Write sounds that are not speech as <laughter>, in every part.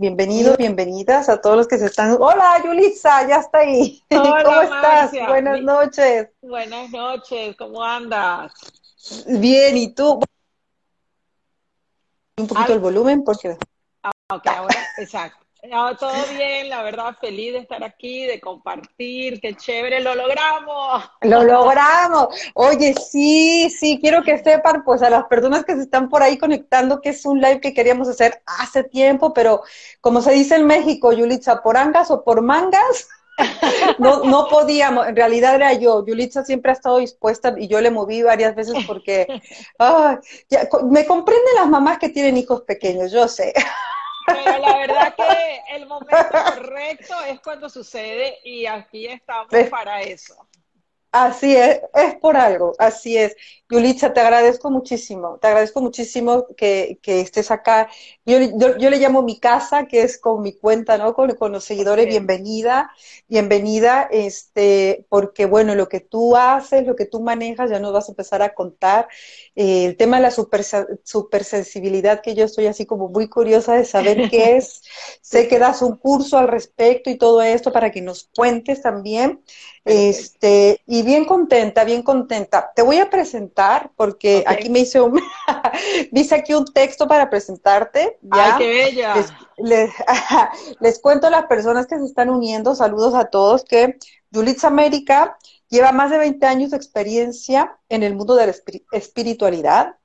Bienvenidos, bienvenidas a todos los que se están. Hola, Yulitza, ya está ahí. <laughs> Hola, ¿Cómo estás? Marcia. Buenas noches. Buenas noches, ¿cómo andas? Bien, ¿y tú? Un poquito Al- el volumen porque Ok, ahora, exacto. No, todo bien, la verdad, feliz de estar aquí, de compartir, qué chévere, lo logramos. lo logramos. Oye, sí, sí, quiero que sepan, pues a las personas que se están por ahí conectando, que es un live que queríamos hacer hace tiempo, pero como se dice en México, Yulitza, por angas o por mangas, <laughs> no, no podíamos. En realidad era yo. Yulitza siempre ha estado dispuesta y yo le moví varias veces porque ay, ya, me comprenden las mamás que tienen hijos pequeños, yo sé. <laughs> Pero la verdad que el momento correcto es cuando sucede y aquí estamos Es- para eso. Así es, es por algo, así es. Yulitza, te agradezco muchísimo, te agradezco muchísimo que, que estés acá. Yo, yo, yo le llamo mi casa, que es con mi cuenta, ¿no? Con, con los seguidores, bienvenida, bienvenida, este, porque bueno, lo que tú haces, lo que tú manejas, ya nos vas a empezar a contar. Eh, el tema de la super, supersensibilidad, que yo estoy así como muy curiosa de saber qué <laughs> es. Sé que das un curso al respecto y todo esto para que nos cuentes también. Este, y bien contenta, bien contenta. Te voy a presentar porque aquí me hice un, <laughs> hice aquí un texto para presentarte. ¡Ay, qué bella! Les, les, <laughs> les cuento a las personas que se están uniendo, saludos a todos, que Yulitza América lleva más de 20 años de experiencia en el mundo de la espiri- espiritualidad.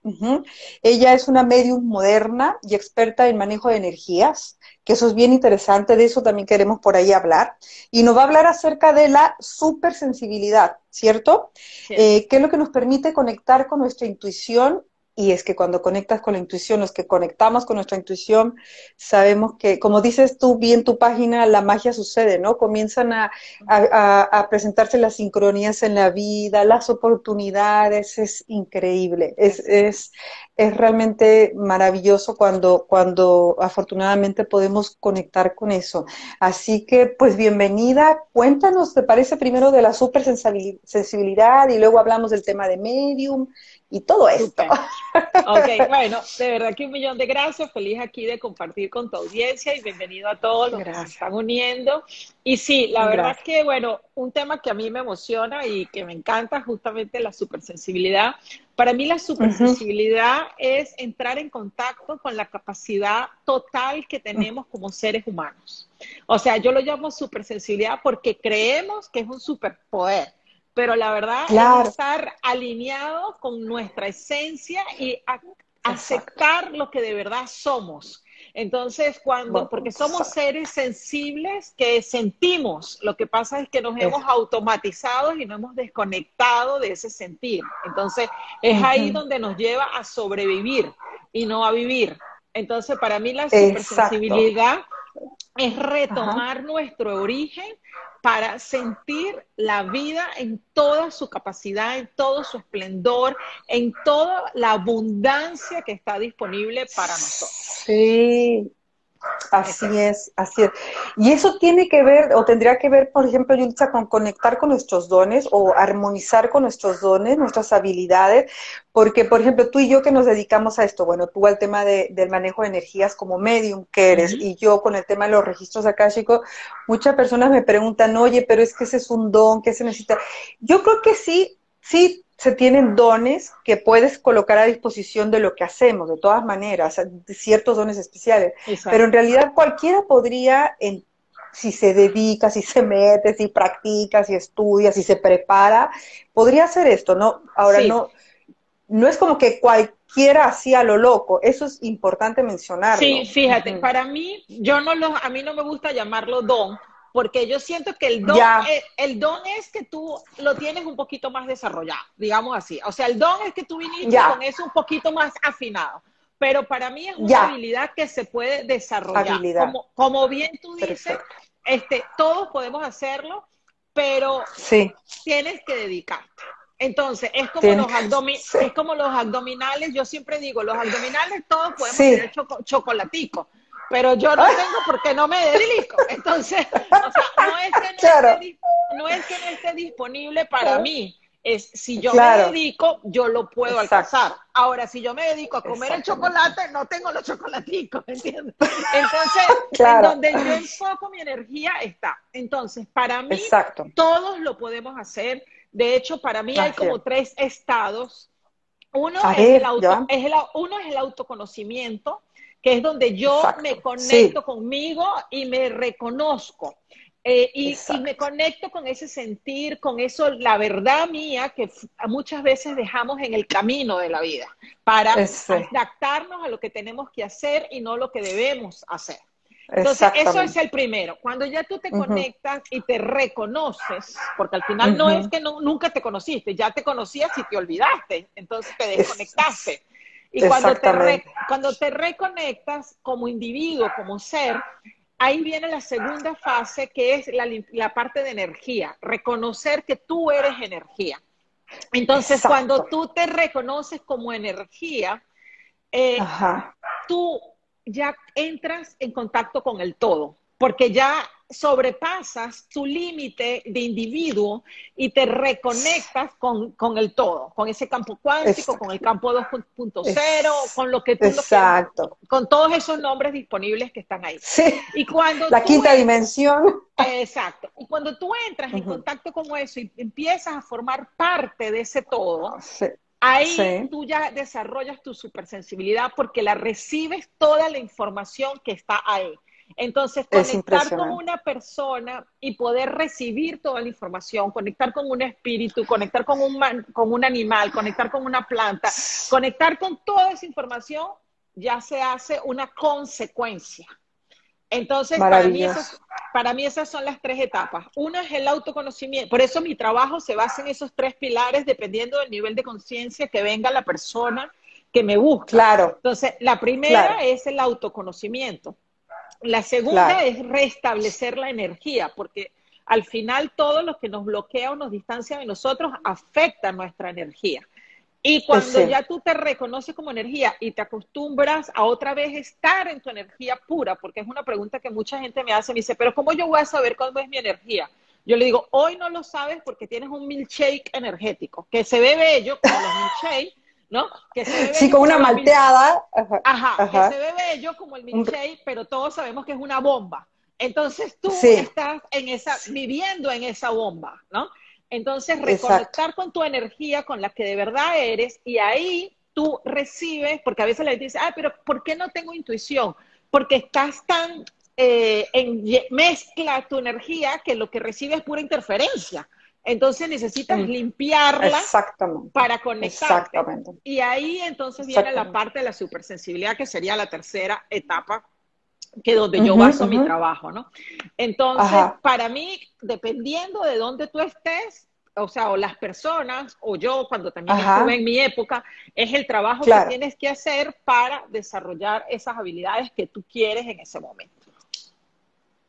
Ella es una medium moderna y experta en manejo de energías, que eso es bien interesante, de eso también queremos por ahí hablar. Y nos va a hablar acerca de la supersensibilidad, ¿cierto? Sí. Eh, ¿qué es lo que nos permite conectar con nuestra intuición? Y es que cuando conectas con la intuición, los que conectamos con nuestra intuición, sabemos que, como dices tú bien en tu página, la magia sucede, ¿no? Comienzan a, presentarse las sincronías en la vida, las oportunidades, es increíble, es, realmente maravilloso cuando, cuando afortunadamente podemos conectar con eso. Así que, pues bienvenida, cuéntanos, ¿te parece primero de la supersensibilidad y luego hablamos del tema de medium y todo esto? Súper. Ok, <laughs> bueno, de verdad que un millón de gracias. Feliz aquí de compartir con tu audiencia y bienvenido a todos los que Gracias. se están uniendo. Y sí, la verdad Gracias. que, bueno, un tema que a mí me emociona y que me encanta justamente la supersensibilidad. Para mí la supersensibilidad es entrar en contacto con la capacidad total que tenemos como seres humanos. O sea, yo lo llamo supersensibilidad porque creemos que es un superpoder, pero la verdad Claro. es estar alineado con nuestra esencia y a- aceptar lo que de verdad somos. Entonces, cuando, porque somos seres sensibles que sentimos, lo que pasa es que nos hemos automatizado y nos hemos desconectado de ese sentir. Entonces, es ahí donde nos lleva a sobrevivir y no a vivir. Entonces, para mí la Exacto. supersensibilidad es retomar nuestro origen para sentir la vida en toda su capacidad, en todo su esplendor, en toda la abundancia que está disponible para nosotros. Sí, así es, así es. Y eso tiene que ver, o tendría que ver, por ejemplo, Yulitza, con conectar con nuestros dones o armonizar con nuestros dones, nuestras habilidades, porque, por ejemplo, tú y yo que nos dedicamos a esto, bueno, tú al tema de- del manejo de energías como medium que eres, y yo con el tema de los registros akáshicos, muchas personas me preguntan, oye, pero es que ese es un don, ¿qué se necesita? Yo creo que sí, sí se tienen dones que puedes colocar a disposición de lo que hacemos, de todas maneras, ciertos dones especiales. Pero en realidad cualquiera podría, en- si se dedica, si se mete, si practica, si estudia, si se prepara, podría hacer esto, ¿no? Ahora Sí. no, no es como que cualquiera hacía lo loco, eso es importante mencionarlo. Sí, fíjate, para mí, yo no lo, a mí no me gusta llamarlo don, porque yo siento que el don, eh, el don es que tú lo tienes un poquito más desarrollado, digamos así. O sea, el don es que tú viniste Ya. con eso un poquito más afinado. Pero para mí es una Ya. habilidad que se puede desarrollar. Habilidad. Como, como bien tú dices, Perfecto. este, todos podemos hacerlo, pero Sí, tienes que dedicarte. Entonces, es como, Tienes los sí. es como los abdominales, yo siempre digo, los abdominales todos podemos Sí. tener chocolatico, pero yo no tengo porque no me dedico. Entonces, o sea, no es que no, Claro. esté, dis- no es que no esté disponible para mí, es si yo Claro. me dedico, yo lo puedo Exacto. alcanzar. Ahora, si yo me dedico a comer el chocolate, no tengo los chocolaticos, ¿entiendes? Entonces, <laughs> en donde yo enfoco mi energía está. Entonces, para mí, todos lo podemos hacer. De hecho, para mí hay como tres estados. Uno, es, el uno es el autoconocimiento, que es donde yo me conecto conmigo y me reconozco. Eh, y, me conecto con ese sentir, con eso, la verdad mía, que muchas veces dejamos en el camino de la vida, para adaptarnos a lo que tenemos que hacer y no lo que debemos hacer. Entonces, eso es el primero. Cuando ya tú te conectas y te reconoces, porque al final no es que nunca te conociste, ya te conocías y te olvidaste, entonces te desconectaste. Y cuando te, cuando te reconectas como individuo, como ser, ahí viene la segunda fase, que es la, parte de energía, reconocer que tú eres energía. Entonces, cuando tú te reconoces como energía, eh, tú ya entras en contacto con el todo, porque ya sobrepasas tu límite de individuo y te reconectas con, el todo, con ese campo cuántico, con el campo 2.0, con lo que tú Exacto. con todos esos nombres disponibles que están ahí. Sí. Y cuando la quinta dimensión. Exacto. Y cuando tú entras en contacto con eso y empiezas a formar parte de ese todo, Ahí tú ya desarrollas tu supersensibilidad porque la recibes toda la información que está ahí. Entonces, conectar con una persona y poder recibir toda la información, conectar con un espíritu, conectar con un, con un animal, conectar con una planta, conectar con toda esa información, ya se hace una consecuencia. Entonces, para mí, para mí esas son las tres etapas. Una es el autoconocimiento. Por eso mi trabajo se basa en esos tres pilares, dependiendo del nivel de conciencia que venga la persona que me busca. Claro. Entonces, la primera es el autoconocimiento. La segunda es restablecer la energía, porque al final todo lo que nos bloquea o nos distancia de nosotros afecta nuestra energía. Y cuando ya tú te reconoces como energía y te acostumbras a otra vez estar en tu energía pura, porque es una pregunta que mucha gente me hace, me dice, pero ¿cómo yo voy a saber cuándo es mi energía? Yo le digo, hoy no lo sabes porque tienes un milkshake energético, que se ve bello, como los milkshakes, ¿no? Que se ve sí, con una malteada. Ajá, que se ve bello como el milkshake, pero todos sabemos que es una bomba. Entonces tú estás en esa, viviendo en esa bomba, ¿no? Entonces reconectar con tu energía, con la que de verdad eres, y ahí tú recibes, porque a veces la gente dice, ah, pero ¿por qué no tengo intuición? Porque estás tan eh, en mezcla tu energía que lo que recibes es pura interferencia. Entonces necesitas limpiarla para conectar. Y ahí entonces viene la parte de la supersensibilidad, que sería la tercera etapa, que donde yo baso mi trabajo, ¿no? Entonces, para mí, dependiendo de dónde tú estés, o sea, o las personas, o yo cuando también estuve en mi época, es el trabajo que tienes que hacer para desarrollar esas habilidades que tú quieres en ese momento.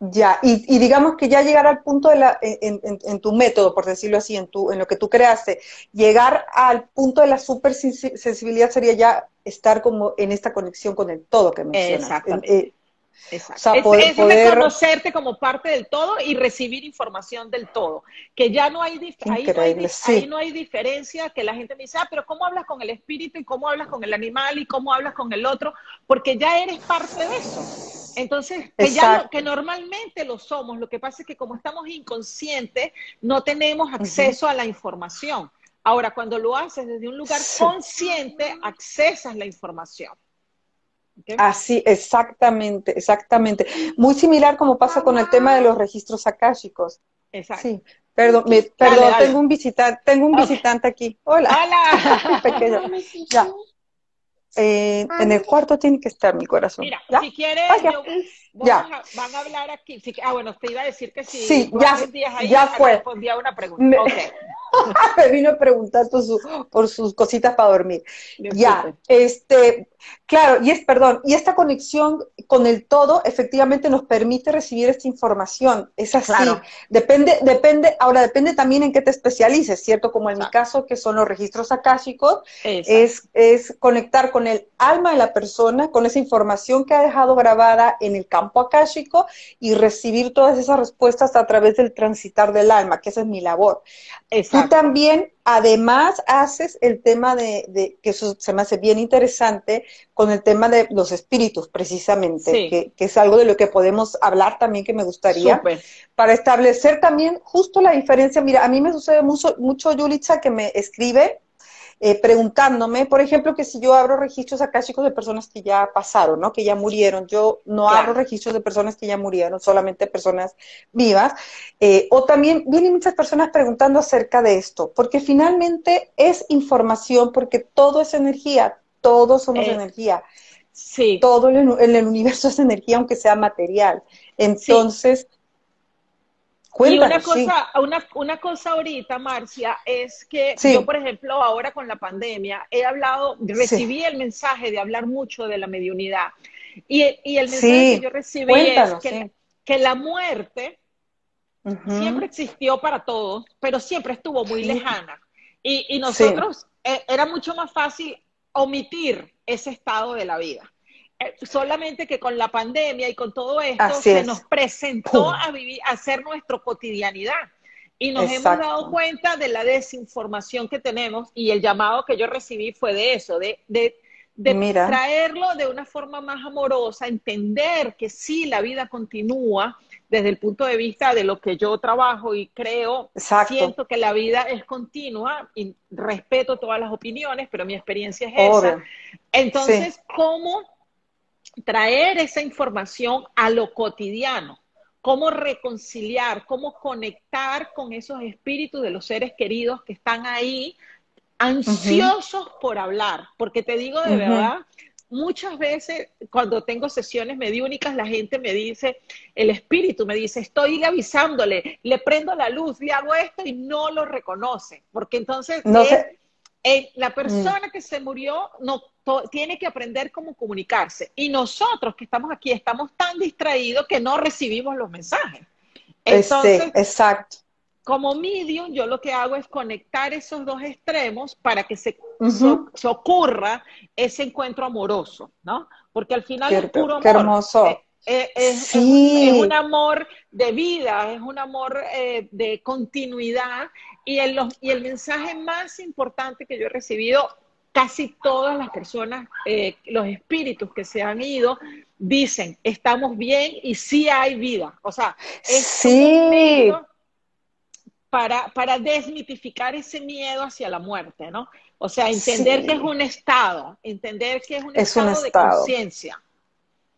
Ya, y, digamos que ya llegar al punto de la, en, tu método, por decirlo así, en, tu, en lo que tú creaste, llegar al punto de la supersensibilidad sería ya estar como en esta conexión con el todo que mencionas. Exactamente. Eh, Exacto. es, reconocerte como parte del todo y recibir información del todo. Que ya no hay, ahí no hay, ahí no hay diferencia que la gente me dice, ah, pero ¿cómo hablas con el espíritu y cómo hablas con el animal y cómo hablas con el otro? Porque ya eres parte de eso. Entonces, que, ya que normalmente lo somos, lo que pasa es que como estamos inconscientes, no tenemos acceso a la información. Ahora, cuando lo haces desde un lugar consciente, accesas la información. Así, exactamente, exactamente. Muy similar como pasa con el tema de los registros akáshicos. Exacto. Sí. Perdón, perdón, tengo un visitante, tengo un visitante aquí. Hola. Hola. <laughs> Pequeño. Ya. Eh, en el cuarto tiene que estar mi corazón. Mira, si quieres, ya. van a hablar aquí. ah, bueno, te iba a decir que si sí, ya, ya fue. respondía una pregunta. Me, <laughs> me vino a preguntar por, por sus cositas para dormir. ya, este, claro, y es, perdón, y esta conexión con el todo efectivamente nos permite recibir esta información. Es así. Depende, depende, ahora depende también en qué te especialices, ¿cierto? Como en mi caso, que son los registros akáshicos, es, es conectar con el alma de la persona, con esa información que ha dejado grabada en el campo akáshico y recibir todas esas respuestas a través del transitar del alma, que esa es mi labor. Tú también, además, haces el tema de, que eso se me hace bien interesante, con el tema de los espíritus, precisamente, que, es algo de lo que podemos hablar también que me gustaría, para establecer también justo la diferencia. Mira, a mí me sucede mucho, mucho Yulitza, que me escribe eh, preguntándome, por ejemplo, que si yo abro registros acá, chicos, de personas que ya pasaron, ¿no? Que ya murieron. Yo no abro registros de personas que ya murieron, solamente personas vivas. Eh, o también vienen muchas personas preguntando acerca de esto, porque finalmente es información, porque todo es energía, todos somos eh, energía. Sí. Todo en el, universo es energía, aunque sea material. Entonces, y una cosa, una, una, cosa ahorita, Marcia, es que yo, por ejemplo, ahora con la pandemia, he hablado, recibí el mensaje de hablar mucho de la mediunidad. Y, el mensaje que yo recibí es que, la muerte siempre existió para todos, pero siempre estuvo muy lejana. Y, y nosotros, eh, era mucho más fácil omitir ese estado de la vida. Eh, solamente que con la pandemia y con todo esto se nos presentó a vivir, a ser nuestra cotidianidad. Y nos hemos dado cuenta de la desinformación que tenemos y el llamado que yo recibí fue de eso, de, de, traerlo de una forma más amorosa, entender que sí, la vida continúa desde el punto de vista de lo que yo trabajo y creo, siento que la vida es continua y respeto todas las opiniones, pero mi experiencia es esa. Entonces, ¿cómo traer esa información a lo cotidiano, cómo reconciliar, cómo conectar con esos espíritus de los seres queridos que están ahí ansiosos por hablar, porque te digo de verdad, muchas veces cuando tengo sesiones mediúnicas, la gente me dice, el espíritu me dice, estoy avisándole, le prendo la luz, le hago esto y no lo reconoce, porque entonces no la mm. persona que se murió no tiene que aprender cómo comunicarse. Y nosotros que estamos aquí estamos tan distraídos que no recibimos los mensajes. Entonces, exacto. Como medium, yo lo que hago es conectar esos dos extremos para que se, ocurra ese encuentro amoroso, ¿no? Porque al final es puro amor. hermoso. Eh, eh, es, un amor de vida, es un amor eh, de continuidad y el, y el mensaje más importante que yo he recibido, casi todas las personas, eh, los espíritus que se han ido, dicen, estamos bien y sí hay vida. O sea, es sí. para, para desmitificar ese miedo hacia la muerte, ¿no? O sea, entender que es un estado, entender que es un estado de conciencia.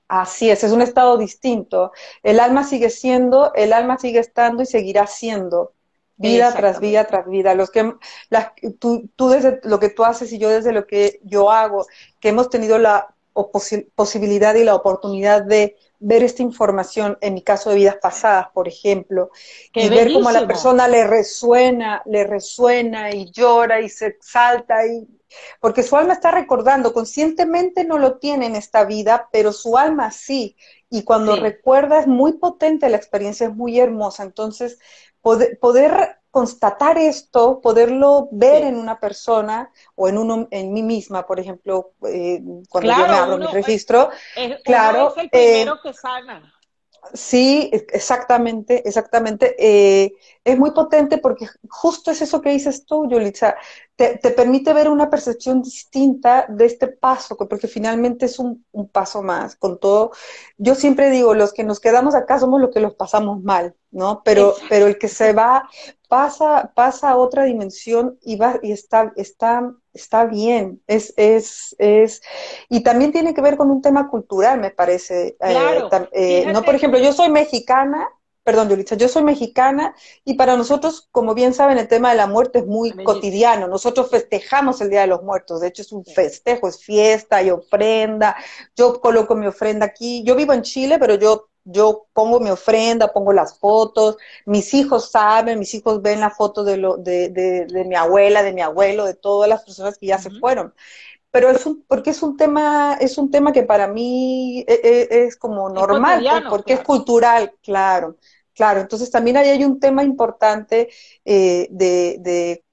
Así es, es un estado distinto. El alma sigue siendo, el alma sigue estando y seguirá siendo vida tras vida tras vida. Los que, tú, tú, desde lo que tú haces y yo desde lo que yo hago, que hemos tenido la posibilidad y la oportunidad de ver esta información, en mi caso de vidas pasadas, por ejemplo, y ver cómo a la persona le resuena, le resuena y llora y se exalta y porque su alma está recordando, conscientemente no lo tiene en esta vida, pero su alma sí. Y cuando recuerda es muy potente, la experiencia es muy hermosa. Entonces, poder, constatar esto, poderlo ver en una persona o en uno, en mí misma, por ejemplo, eh, cuando yo me abro mi registro, claro, es el primero eh, que sana. Sí, e, exactamente, exactamente. Eh, es muy potente porque justo es eso que dices tú, Yulitza. Te, te, permite ver una percepción distinta de este paso, porque finalmente es un, un, paso más. Con todo, yo siempre digo, los que nos quedamos acá somos los que los pasamos mal, ¿no? Pero, pero el que se va, pasa, pasa a otra dimensión y va, y está, está, está bien. Es, es, es, y también tiene que ver con un tema cultural, me parece. Eh, eh, no, por ejemplo, yo soy mexicana, perdón, Yulitza, yo soy mexicana y para nosotros, como bien saben, el tema de la muerte es muy cotidiano. Nosotros festejamos el Día de los Muertos, de hecho es un festejo, es fiesta, y ofrenda. Yo coloco mi ofrenda aquí. Yo vivo en Chile, pero yo yo pongo mi ofrenda, pongo las fotos, mis hijos saben, mis hijos ven la foto de, lo, de, de, mi abuela, de mi abuelo, de todas las personas que ya se fueron. Pero es un, porque es un tema, es un tema que para mí e, e, es, como normal, pues, porque es cultural, claro, claro. Entonces también ahí hay un tema importante eh, de, de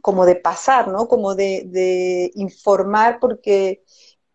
como de pasar, ¿no? Como de, de informar, porque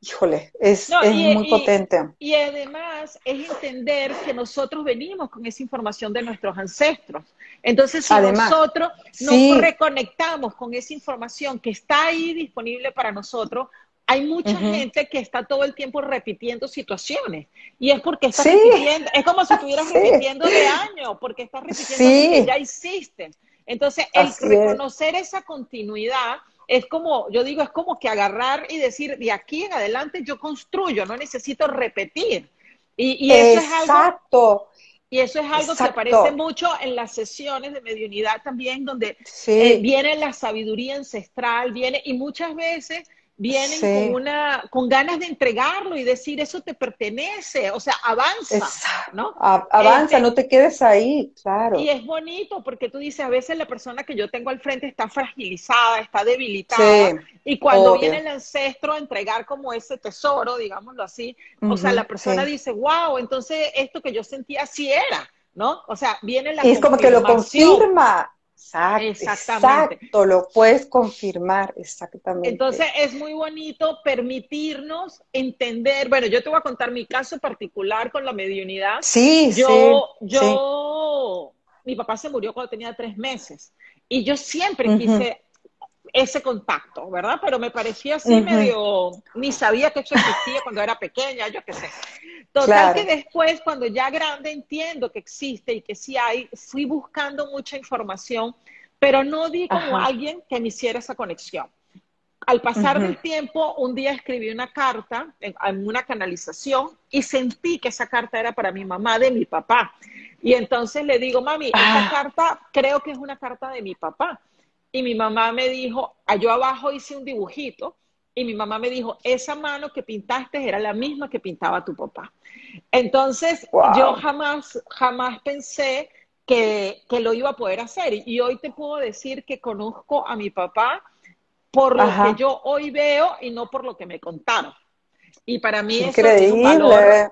híjole, es, muy potente. Y además es entender que nosotros venimos con esa información de nuestros ancestros. Entonces, si nosotros nos reconectamos con esa información que está ahí disponible para nosotros, hay mucha gente que está todo el tiempo repitiendo situaciones. Y es porque está repitiendo, es como si estuvieras repitiendo de año, porque estás repitiendo que ya hiciste. Entonces, el reconocer esa continuidad es como, yo digo, es como que agarrar y decir, de aquí en adelante yo construyo, no necesito repetir. Y, eso es algo... Y eso es algo que aparece mucho en las sesiones de mediunidad también, donde eh, viene la sabiduría ancestral, viene, y muchas veces vienen con una con ganas de entregarlo y decir eso te pertenece, o sea, avanza, ¿no? avanza, este no te quedes ahí, claro. Y es bonito porque tú dices, a veces la persona que yo tengo al frente está fragilizada, está debilitada, y cuando viene el ancestro a entregar como ese tesoro, digámoslo así, o sea, la persona dice, wow, entonces esto que yo sentía sí era, ¿no? O sea, viene la y es como que lo confirma, Exacto, exactamente. lo puedes confirmar, exactamente. Entonces es muy bonito permitirnos entender, bueno, yo te voy a contar mi caso particular con la mediunidad. Sí, yo, sí. Yo, mi papá se murió cuando tenía tres meses y yo siempre quise ese contacto, ¿verdad? Pero me parecía así medio, ni sabía que eso existía cuando era pequeña, yo qué sé. Total que después, cuando ya grande, entiendo que existe y que sí hay, fui buscando mucha información, pero no di como alguien que me hiciera esa conexión. Al pasar del tiempo, un día escribí una carta en, una canalización y sentí que esa carta era para mi mamá de mi papá. Y entonces le digo, mami, esta ah. carta creo que es una carta de mi papá. Y mi mamá me dijo, ah, yo abajo hice un dibujito y mi mamá me dijo, esa mano que pintaste era la misma que pintaba tu papá. Entonces, yo jamás, jamás pensé que, lo iba a poder hacer. Y hoy te puedo decir que conozco a mi papá por lo que yo hoy veo y no por lo que me contaron. Y para mí eso tiene un valor,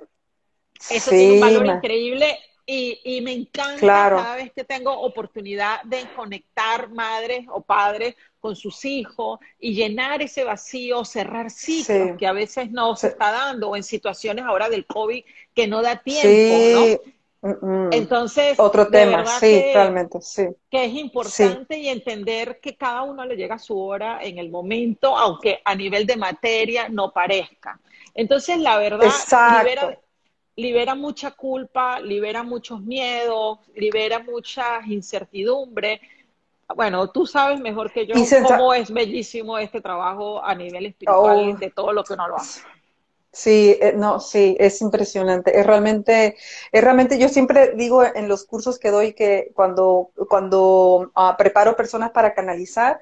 eso tiene un valor increíble y, me encanta cada vez que tengo oportunidad de conectar madres o padres con sus hijos y llenar ese vacío, cerrar ciclos que a veces no se está dando, o en situaciones ahora del COVID que no da tiempo, ¿no? Entonces, otro tema, sí, realmente, sí. Que es importante y entender que cada uno le llega a su hora en el momento, aunque a nivel de materia no parezca. Entonces, la verdad, libera, libera mucha culpa, libera muchos miedos, libera mucha incertidumbre. Bueno, tú sabes mejor que yo cómo es bellísimo este trabajo a nivel espiritual oh. de todo lo que uno lo hace. Sí, eh, no, sí, es impresionante. Es realmente, es realmente, yo siempre digo en los cursos que doy que cuando, cuando ah, preparo personas para canalizar,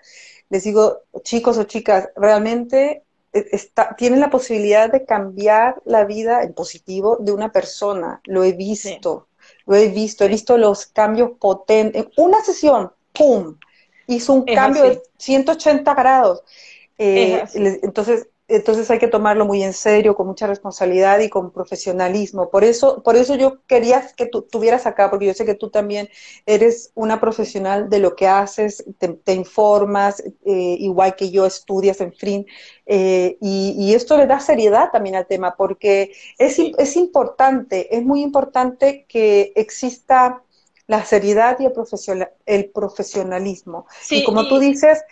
les digo, chicos o chicas, realmente está, tienen la posibilidad de cambiar la vida en positivo de una persona. Lo he visto, lo he visto, he visto los cambios potentes. Una sesión, ¡pum! Hizo un cambio de 180 grados. Eh, entonces, entonces hay que tomarlo muy en serio, con mucha responsabilidad y con profesionalismo. Por eso, por eso yo quería que tú estuvieras acá, porque yo sé que tú también eres una profesional de lo que haces, te, informas, eh, igual que yo estudias en FRIN, eh, y, esto le da seriedad también al tema, porque es, es importante, es muy importante que exista la seriedad y el, el profesionalismo. y como tú dices,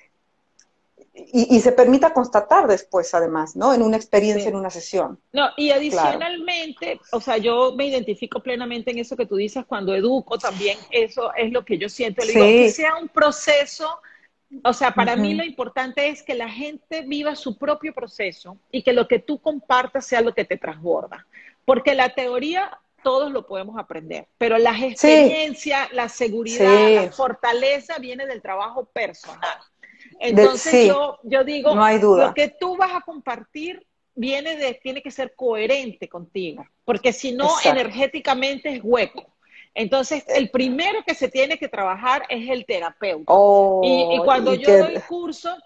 y, se permita constatar después, además, ¿no? En una experiencia, en una sesión. No, y adicionalmente, o sea, yo me identifico plenamente en eso que tú dices cuando educo también, eso es lo que yo siento. Le digo, que sea un proceso, o sea, para mí lo importante es que la gente viva su propio proceso y que lo que tú compartas sea lo que te transborda. Porque la teoría todos lo podemos aprender, pero la experiencia, la seguridad, la fortaleza viene del trabajo personal. Entonces yo, yo digo, no hay duda. lo que tú vas a compartir viene de, tiene que ser coherente contigo, porque si no, energéticamente es hueco. Entonces, el primero que se tiene que trabajar es el terapeuta. Oh, y, cuando yo doy curso,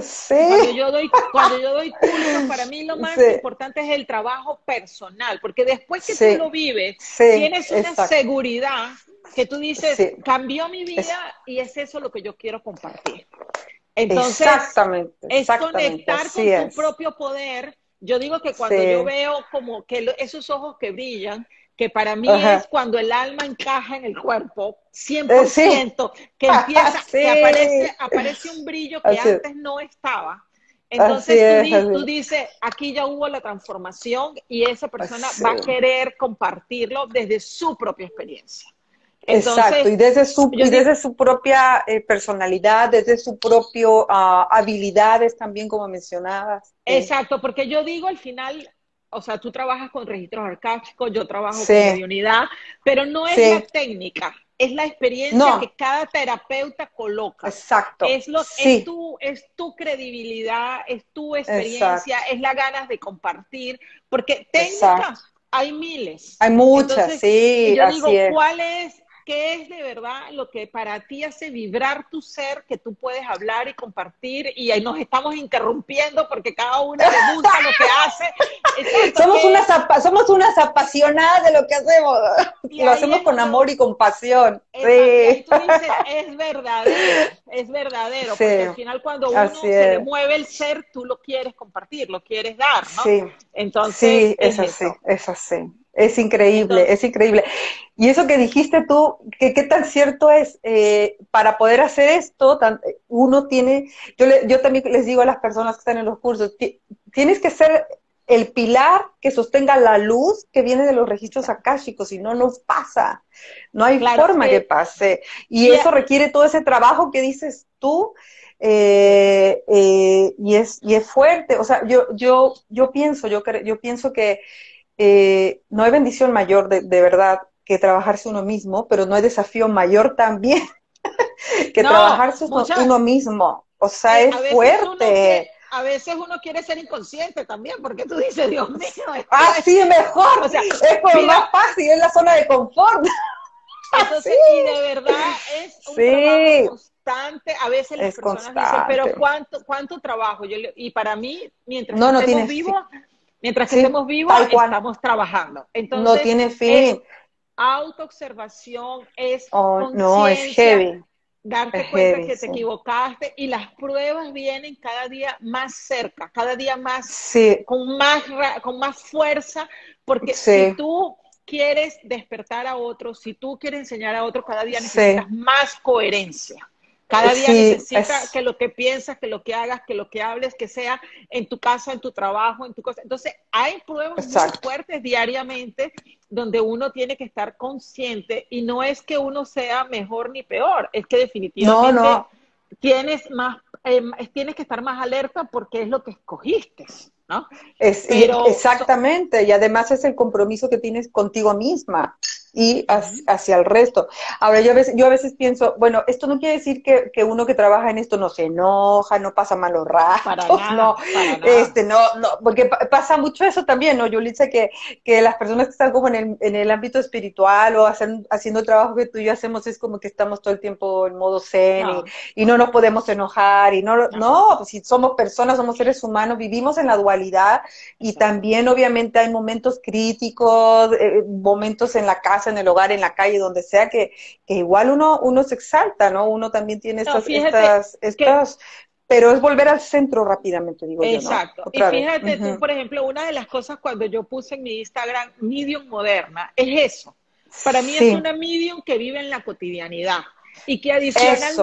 sí. cuando, yo doy, cuando yo doy curso, para mí lo más importante es el trabajo personal, porque después que tú lo vives, tienes una seguridad que tú dices, cambió mi vida y es eso lo que yo quiero compartir. Entonces, exactamente, es conectar con tu propio poder. Yo digo que cuando yo veo como que esos ojos que brillan, que para mí es cuando el alma encaja en el cuerpo, 100%, eh, que <laughs> empieza, que aparece, aparece un brillo que antes no estaba. Entonces tú, dices, aquí ya hubo la transformación y esa persona va a querer compartirlo desde su propia experiencia. Exacto, y desde su, desde su propia eh, personalidad, desde su propio ah, habilidades también, como mencionabas. Exacto, porque yo digo al final, o sea, tú trabajas con registros arcásticos, yo trabajo con mediunidad, pero no es la técnica, es la experiencia que cada terapeuta coloca. Exacto. Es, lo, es, tu, es tu credibilidad, es tu experiencia, es la ganas de compartir, porque técnicas hay miles. Hay muchas, sí. yo digo, ¿cuál es ¿Qué es de verdad lo que para ti hace vibrar tu ser, que tú puedes hablar y compartir? Y ahí nos estamos interrumpiendo porque cada una le gusta lo que hace. somos, unas, somos unas apasionadas de lo que hacemos. lo hacemos con amor y compasión. Sí. Y tú dices, es verdadero, es verdadero. Porque al final cuando uno se le mueve el ser, tú lo quieres compartir, lo quieres dar, ¿no? Sí. Entonces, sí, es, así, es así. Es increíble, es increíble. Y eso que dijiste tú, que qué tan cierto es, eh, para poder hacer esto, uno tiene, yo, yo también les digo a las personas que están en los cursos, tienes que ser el pilar que sostenga la luz que viene de los registros akáshicos, si no, no pasa. No hay forma que pase. Y eso requiere todo ese trabajo que dices tú, eh, eh, y, es, y es fuerte. O sea, yo, yo, yo pienso, yo, yo pienso que eh, no hay bendición mayor de, verdad que trabajarse uno mismo, pero no hay desafío mayor también <laughs> que trabajarse uno mismo. O sea, eh, es fuerte. a veces uno quiere ser inconsciente también, porque tú dices, Dios mío. Ah, sí, mejor. es como más fácil, es la zona de confort. <laughs> Entonces, y de verdad es un trabajo constante. A veces las personas dicen, pero ¿cuánto, cuánto trabajo? Yo, y para mí, mientras no, estemos vivos, Mientras que estemos vivos, estamos trabajando. Entonces, no tiene fin. autoobservación, es oh, no, es heavy. Darte cuenta que te equivocaste y las pruebas vienen cada día más cerca, cada día más, con, más con más fuerza, porque si tú quieres despertar a otros, si tú quieres enseñar a otros, cada día necesitas más coherencia. Cada día necesitas que lo que piensas, que lo que hagas, que lo que hables, que sea en tu casa, en tu trabajo, en tu cosa. Entonces, hay pruebas muy fuertes diariamente donde uno tiene que estar consciente y no es que uno sea mejor ni peor, es que definitivamente tienes más, eh, tienes que estar más alerta porque es lo que escogiste. ¿No? Es, exactamente, y además es el compromiso que tienes contigo misma y hacia el resto. Ahora, yo a veces, yo a veces pienso, bueno, esto no quiere decir que, que uno que trabaja en esto no se enoja, no pasa malos ratos, <laughs> no, este, no, no, porque pasa mucho eso también, ¿no, Yulitza? Que, que las personas que están como en el, en el ámbito espiritual o hacen, haciendo el trabajo que tú y yo hacemos es como que estamos todo el tiempo en modo zen y, no nos podemos enojar y no, no, pues si somos personas, somos seres humanos, vivimos en la dualidad y también obviamente hay momentos críticos, eh, momentos en la casa en el hogar, en la calle, donde sea, que, igual uno, uno se exalta, ¿no? Uno también tiene estas, estas, pero es volver al centro rápidamente, digo Exacto. yo. Exacto. Y fíjate tú, por ejemplo, una de las cosas cuando yo puse en mi Instagram Medium Moderna, es eso. Para mí es una medium que vive en la cotidianidad y que adicional,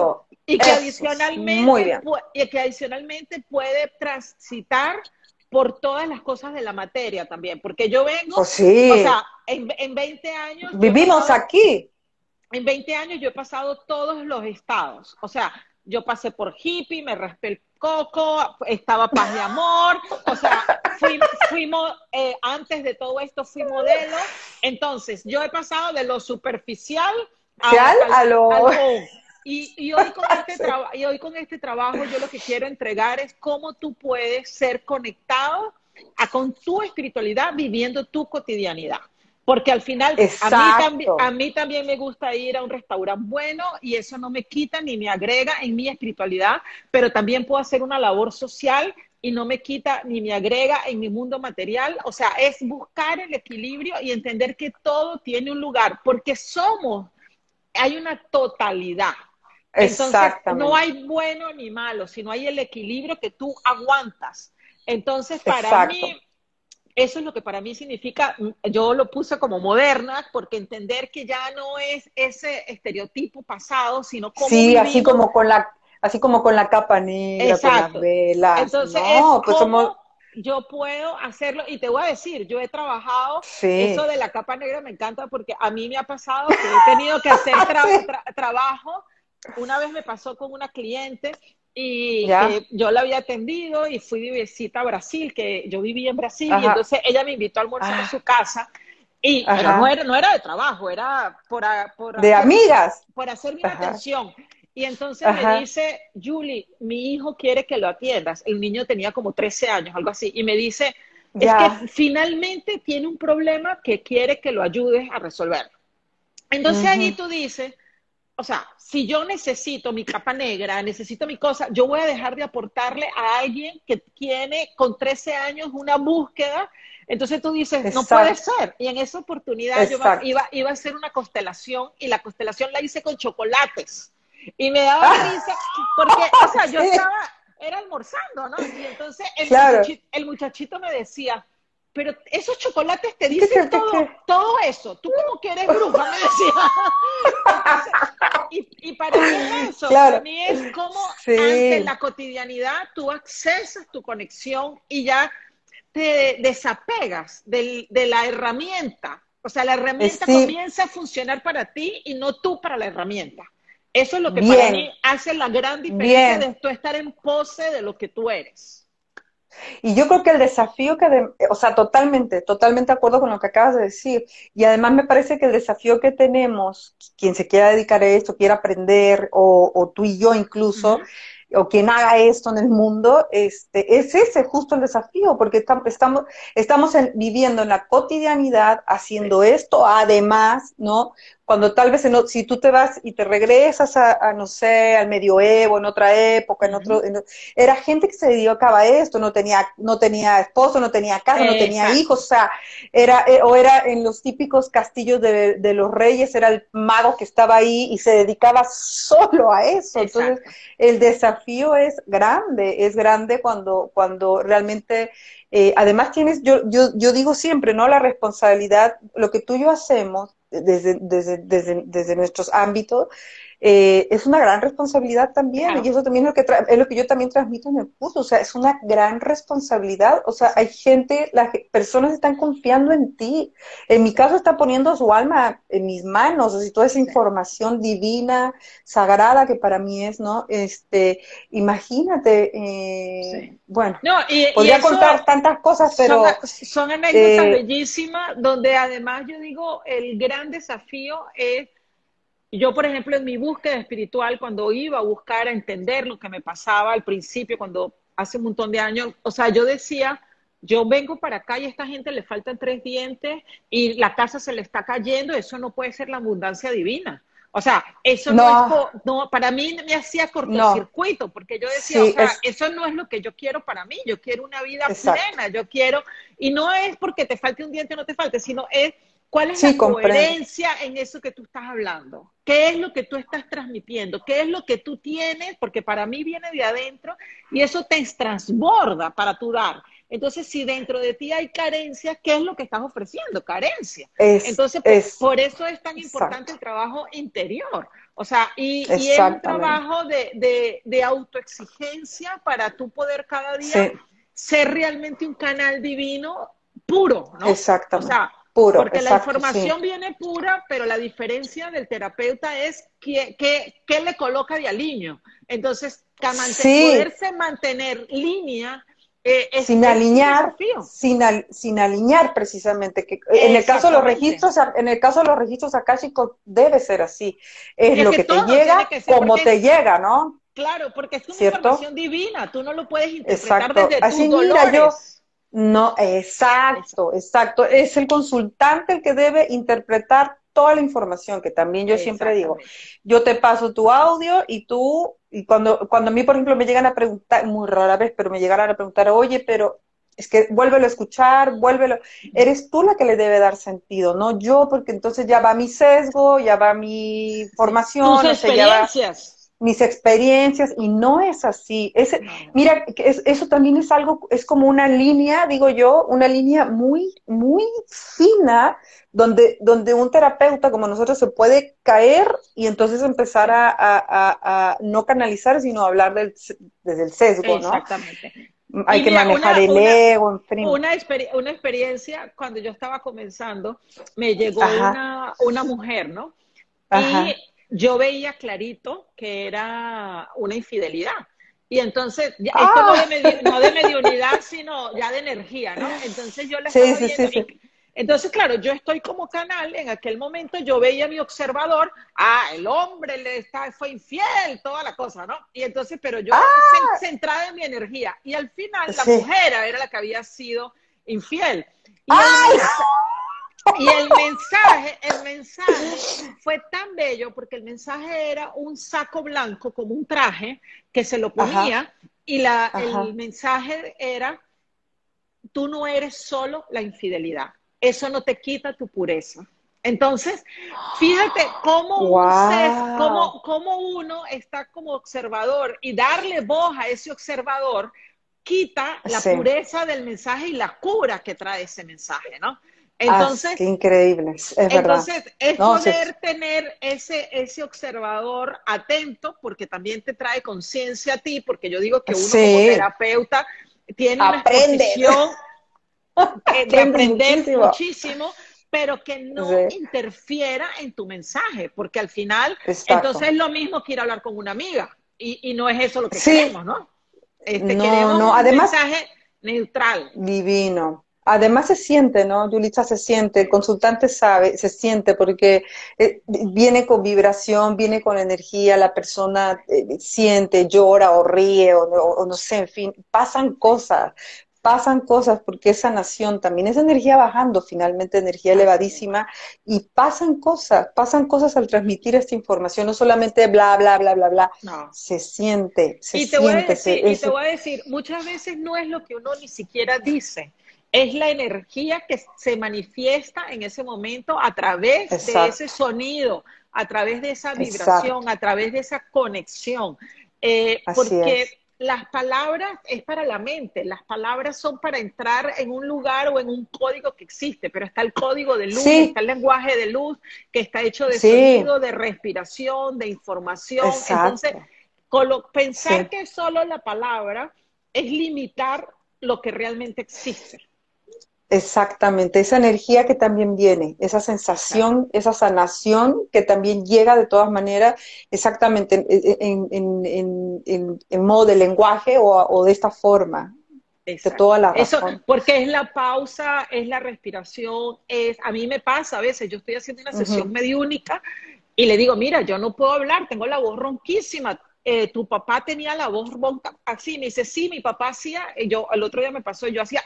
y que adicionalmente y que adicionalmente puede transitar por todas las cosas de la materia también, porque yo vengo, oh, sí. o sea, en, en 20 años... Vivimos aquí. En 20 años yo he pasado todos los estados, o sea, yo pasé por hippie, me raspé el coco, estaba paz de amor, o sea, fuimos, eh, antes de todo esto fui modelo, entonces yo he pasado de lo superficial a, lo... Y, hoy con <laughs> este y hoy con este trabajo yo lo que quiero entregar es cómo tú puedes ser conectado a, con tu espiritualidad viviendo tu cotidianidad. Porque al final a mí, también, a mí también me gusta ir a un restaurante bueno y eso no me quita ni me agrega en mi espiritualidad, pero también puedo hacer una labor social y no me quita ni me agrega en mi mundo material. O sea, es buscar el equilibrio y entender que todo tiene un lugar, porque somos, hay una totalidad. Entonces, no hay bueno ni malo, sino hay el equilibrio que tú aguantas. Entonces, para mí, eso es lo que para mí significa, yo lo puse como moderna, porque entender que ya no es ese estereotipo pasado, sino como... Sí, así como con la así como con la capa negra, con las velas. Entonces, no, pues somos yo puedo hacerlo y te voy a decir, yo he trabajado, eso de la capa negra me encanta porque a mí me ha pasado que he tenido que hacer <laughs> trabajo. Una vez me pasó con una cliente y yo la había atendido y fui de visita a Brasil, que yo vivía en Brasil y entonces ella me invitó a almorzar en ah. su casa. Y no era, no era de trabajo, era por, por de amigas. Por hacerme una atención. Y entonces me dice, Julie, mi hijo quiere que lo atiendas. El niño tenía como 13 años, algo así. Y me dice, es que finalmente tiene un problema que quiere que lo ayudes a resolver. Entonces ahí tú dices, o sea, si yo necesito mi capa negra, necesito mi cosa, yo voy a dejar de aportarle a alguien que tiene con 13 años una búsqueda. Entonces tú dices, no puede ser. Y en esa oportunidad yo iba, iba a hacer una constelación y la constelación la hice con chocolates. Y me daba ah. risa porque, o sea, yo <laughs> estaba, era almorzando, ¿no? Y entonces el, muchachito, me decía, pero esos chocolates te dicen todo, todo eso. Tú como que eres bruja, me decía. <laughs> y, para mí eso, para mí es como ante la cotidianidad tú accesas tu conexión y ya te desapegas de la herramienta. O sea, la herramienta comienza a funcionar para ti y no tú para la herramienta. Eso es lo que para mí hace la gran diferencia de tú estar en pose de lo que tú eres. Y yo creo que el desafío que, o sea, totalmente, totalmente de acuerdo con lo que acabas de decir. Y además me parece que el desafío que tenemos, quien se quiera dedicar a esto, quiera aprender, o, tú y yo incluso, o quien haga esto en el mundo, este, es ese justo el desafío, porque estamos, estamos viviendo en la cotidianidad haciendo esto, además, ¿no? Cuando tal vez si tú te vas y te regresas a, no sé, al medioevo, en otra época, en otro, era gente que se dedicaba a esto, no tenía, no tenía esposo, no tenía casa, no tenía hijos, o sea, era, eh, o era en los típicos castillos de, de, los reyes, era el mago que estaba ahí y se dedicaba solo a eso. Entonces, el desafío es grande, es grande cuando, cuando realmente eh, además tienes, yo, yo, yo digo siempre, ¿no? La responsabilidad, lo que tú y yo hacemos desde, desde, desde, desde nuestros ámbitos, eh, es una gran responsabilidad también, y eso también es lo, que es lo que yo también transmito en el curso, o sea, es una gran responsabilidad, o sea, hay gente, las personas están confiando en ti, en mi caso está poniendo su alma en mis manos, o sea, toda esa información divina, sagrada que para mí es, ¿no? Este, imagínate, eh, bueno, podría contar tantas cosas, pero... Son, anécdotas eh, bellísimas, donde además yo digo, el gran desafío es yo, por ejemplo, en mi búsqueda espiritual, cuando iba a buscar a entender lo que me pasaba al principio, cuando hace un montón de años, o sea, yo decía, yo vengo para acá y a esta gente le faltan tres dientes y la casa se le está cayendo, eso no puede ser la abundancia divina. O sea, eso no, es, no. para mí me hacía cortocircuito, porque yo decía, o sea, eso no es lo que yo quiero para mí, yo quiero una vida plena, yo quiero, y no es porque te falte un diente o no te falte, sino es ¿Cuál es la coherencia en eso que tú estás hablando? ¿Qué es lo que tú estás transmitiendo? ¿Qué es lo que tú tienes? Porque para mí viene de adentro y eso te transborda para tu dar. Entonces, si dentro de ti hay carencia, ¿qué es lo que estás ofreciendo? Carencia. Entonces, por, eso es tan importante el trabajo interior. O sea, y, es un trabajo de, de, autoexigencia para tú poder cada día ser realmente un canal divino puro, ¿no? Exactamente. O sea, porque la información viene pura, pero la diferencia del terapeuta es qué que, le coloca de aliño. Entonces, poderse mantener línea eh, es, sin alinear, sin, sin, alinear precisamente. Que, en el caso de los registros, en el caso de los registros akáshicos debe ser así. Es, lo que, te llega como te llega, ¿no? Claro, porque es una información divina. Tú no lo puedes interpretar desde así, tus mira, dolores. No, exacto, exacto. Es el consultante el que debe interpretar toda la información, que también yo siempre digo, yo te paso tu audio y tú, y cuando, cuando a mí, por ejemplo, me llegan a preguntar, muy rara vez, pero me llegan a preguntar, oye, pero es que vuélvelo a escuchar, vuélvelo, eres tú la que le debe dar sentido, no yo, porque entonces ya va mi sesgo, ya va mi formación, Tus experiencias mis experiencias, y no es así. Ese, Mira, eso también es algo, es como una línea, digo yo, una línea muy, muy fina, donde, donde un terapeuta como nosotros se puede caer y entonces empezar a, no canalizar, sino hablar del, desde el sesgo, ¿no? Exactamente. Hay que manejar el ego, en fin. Una, una, experiencia, cuando yo estaba comenzando, me llegó una, una mujer, ¿no? Y yo veía clarito que era una infidelidad. Y entonces, esto no, de ah. no, de mediunidad, sino ya de energía, ¿no? Entonces yo le estaba viendo, entonces, claro, yo estoy como canal, en aquel momento yo veía a mi observador, ah, el hombre le está, fue infiel, toda la cosa, ¿no? Y entonces, pero yo ah. centrada en mi energía. Y al final la mujer era la que había sido infiel. Y el mensaje, el mensaje fue tan bello porque el mensaje era un saco blanco como un traje que se lo ponía y la, el mensaje era, tú no eres solo la infidelidad, eso no te quita tu pureza. Entonces, fíjate cómo, cómo, uno está como observador y darle voz a ese observador quita la pureza del mensaje y la cura que trae ese mensaje, ¿no? Entonces, qué increíble, es verdad. Entonces, es poder tener ese, ese observador atento, porque también te trae conciencia a ti, porque yo digo que uno como terapeuta tiene una exposición <laughs> de aprender muchísimo, pero que no interfiera en tu mensaje, porque al final, entonces es lo mismo que ir a hablar con una amiga, y, y no es eso lo que queremos, ¿no? Este, queremos un mensaje neutral. Divino. Además se siente, ¿no? Yulitza se siente, el consultante sabe, se siente porque eh, viene con vibración, viene con energía, la persona eh, siente, llora o ríe o, no sé, en fin, pasan cosas, pasan cosas porque esa nación también es energía bajando, finalmente energía elevadísima, y pasan cosas, pasan cosas al transmitir esta información, no solamente bla, bla, bla, bla, bla, no. se siente, se y te Voy a decir, y te voy a decir, muchas veces no es lo que uno ni siquiera dice es la energía que se manifiesta en ese momento a través de ese sonido, a través de esa vibración, a través de esa conexión. Eh, porque las palabras es para la mente, las palabras son para entrar en un lugar o en un código que existe, pero está el código de luz, está el lenguaje de luz, que está hecho de sonido, de respiración, de información. Entonces, pensar que solo la palabra es limitar lo que realmente existe. Exactamente, esa energía que también viene, esa sensación, esa sanación que también llega de todas maneras, exactamente en, modo de lenguaje o, de esta forma. De toda la Eso, porque es la pausa, es la respiración, es, a mí me pasa a veces, yo estoy haciendo una sesión mediúnica y le digo, mira, yo no puedo hablar, tengo la voz ronquísima, eh, tu papá tenía la voz ronca así, me dice, sí, mi papá hacía, y yo, el otro día me pasó, yo hacía,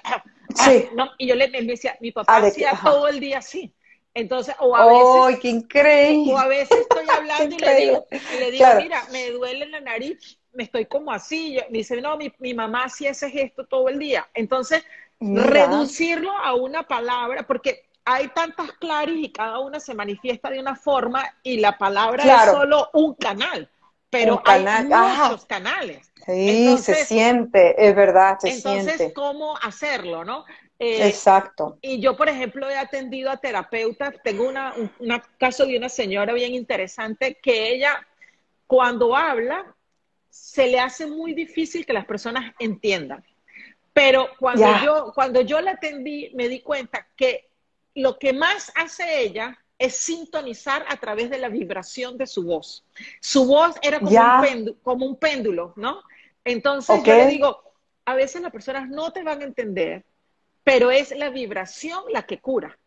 ah, sí. no, y yo le decía, mi papá ah, hacía todo el día así. Entonces, o a veces, qué increíble! O a veces estoy <laughs> hablando y le digo, le digo mira, me duele la nariz, me estoy como así. me dice, no, mi, mi mamá hacía ese gesto todo el día. Entonces, reducirlo a una palabra, porque hay tantas claris y cada una se manifiesta de una forma y la palabra es solo un canal pero hay muchos canales. Sí, se siente, es verdad, se entonces, ¿cómo hacerlo, no? Eh, Exacto. Y yo, por ejemplo, he atendido a terapeutas. Tengo una, un caso de una señora bien interesante que ella, cuando habla, se le hace muy difícil que las personas entiendan. Pero cuando, yo, cuando yo la atendí, me di cuenta que lo que más hace ella es sintonizar a través de la vibración de su voz. Su voz era como, un, péndulo, ¿no? Entonces yo le digo, a veces las personas no te van a entender, pero es la vibración la que cura.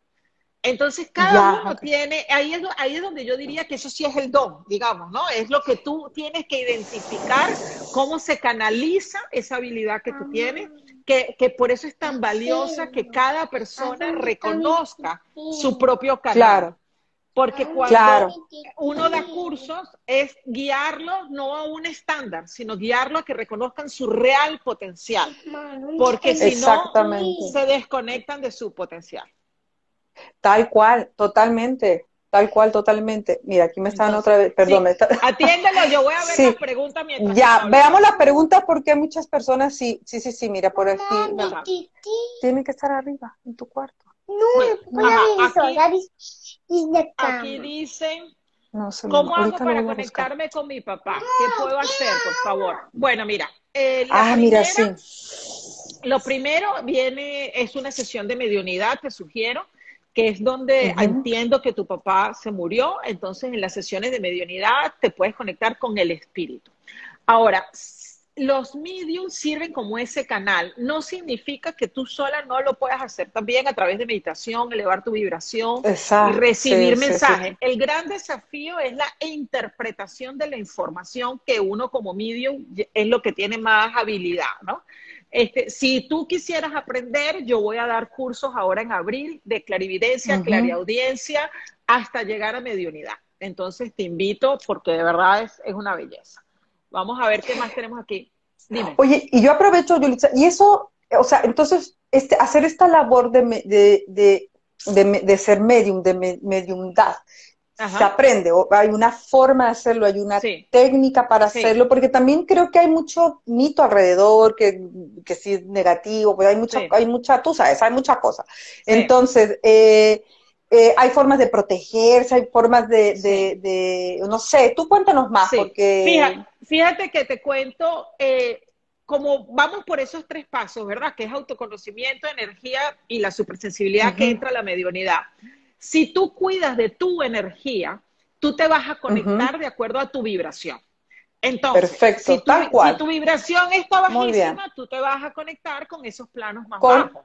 Entonces cada uno tiene, ahí es, ahí es donde yo diría que eso sí es el don, digamos, ¿no? Es lo que tú tienes que identificar, cómo se canaliza esa habilidad que tú tienes, que, que por eso es tan valiosa que cada persona reconozca su propio canal. Claro. Porque cuando uno da cursos es guiarlos no a un estándar, sino guiarlos a que reconozcan su real potencial. Porque si no, se desconectan de su potencial. Tal cual, totalmente, tal cual, totalmente. Mira, aquí me están otra vez, perdón. Sí, <laughs> Atiéndelo, yo voy a ver las preguntas mientras. Ya, veamos las preguntas porque muchas personas sí, sí, sí, sí, mira, por aquí. Tienen que estar arriba, en tu cuarto. No, aquí, aquí dicen, ¿cómo hago para conectarme con mi papá? ¿Qué puedo hacer, por favor? Bueno, mira. Eh, ah, mira, sí. Lo primero viene, es una sesión de mediunidad, te sugiero que es donde entiendo que tu papá se murió, entonces en las sesiones de mediunidad te puedes conectar con el espíritu. Ahora, los mediums sirven como ese canal. No significa que tú sola no lo puedas hacer también a través de meditación, elevar tu vibración y recibir mensajes. El gran desafío es la interpretación de la información que uno como medium es lo que tiene más habilidad, ¿no? Este, si tú quisieras aprender, yo voy a dar cursos ahora en abril de clarividencia, clariaudiencia, hasta llegar a mediunidad. Entonces te invito porque de verdad es, es, una belleza. Vamos a ver qué más tenemos aquí. Dime. Oye, y yo aprovecho, Yulitza, y eso, o sea, entonces, este, hacer esta labor de, de, de, de ser medium, de mediumdad, se aprende, o hay una forma de hacerlo, hay una técnica para hacerlo, porque también creo que hay mucho mito alrededor, que, que sí es negativo, pues hay mucha, hay mucha, tú sabes, hay muchas cosas. Entonces, eh, eh, hay formas de protegerse, hay formas de, de, no sé, tú cuéntanos más, porque... Fíjate, fíjate, que te cuento, eh, como vamos por esos tres pasos, ¿verdad? Que es autoconocimiento, energía y la supersensibilidad que entra a la mediunidad. Si tú cuidas de tu energía, tú te vas a conectar de acuerdo a tu vibración. Entonces, si, tu, vibración está bajísima, tú te vas a conectar con esos planos más bajos.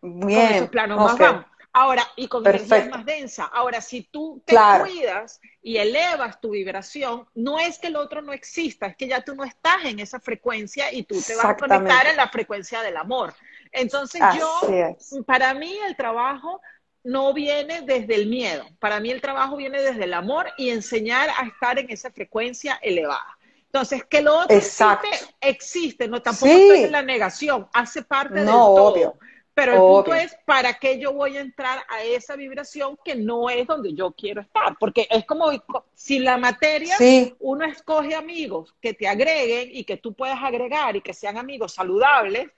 Bien. Con esos planos más bajos. Ahora, y con energía más densa. Ahora, si tú te cuidas y elevas tu vibración, no es que el otro no exista, es que ya tú no estás en esa frecuencia y tú te vas a conectar en la frecuencia del amor. Entonces, yo, para mí el trabajo no viene desde el miedo. Para mí el trabajo viene desde el amor y enseñar a estar en esa frecuencia elevada. Entonces, que lo otro existe, existe, no tampoco estoy en la negación, hace parte del todo. Obvio. Pero el punto es, ¿para qué yo voy a entrar a esa vibración que no es donde yo quiero estar? Porque es como si la materia, uno escoge amigos que te agreguen y que tú puedas agregar y que sean amigos saludables,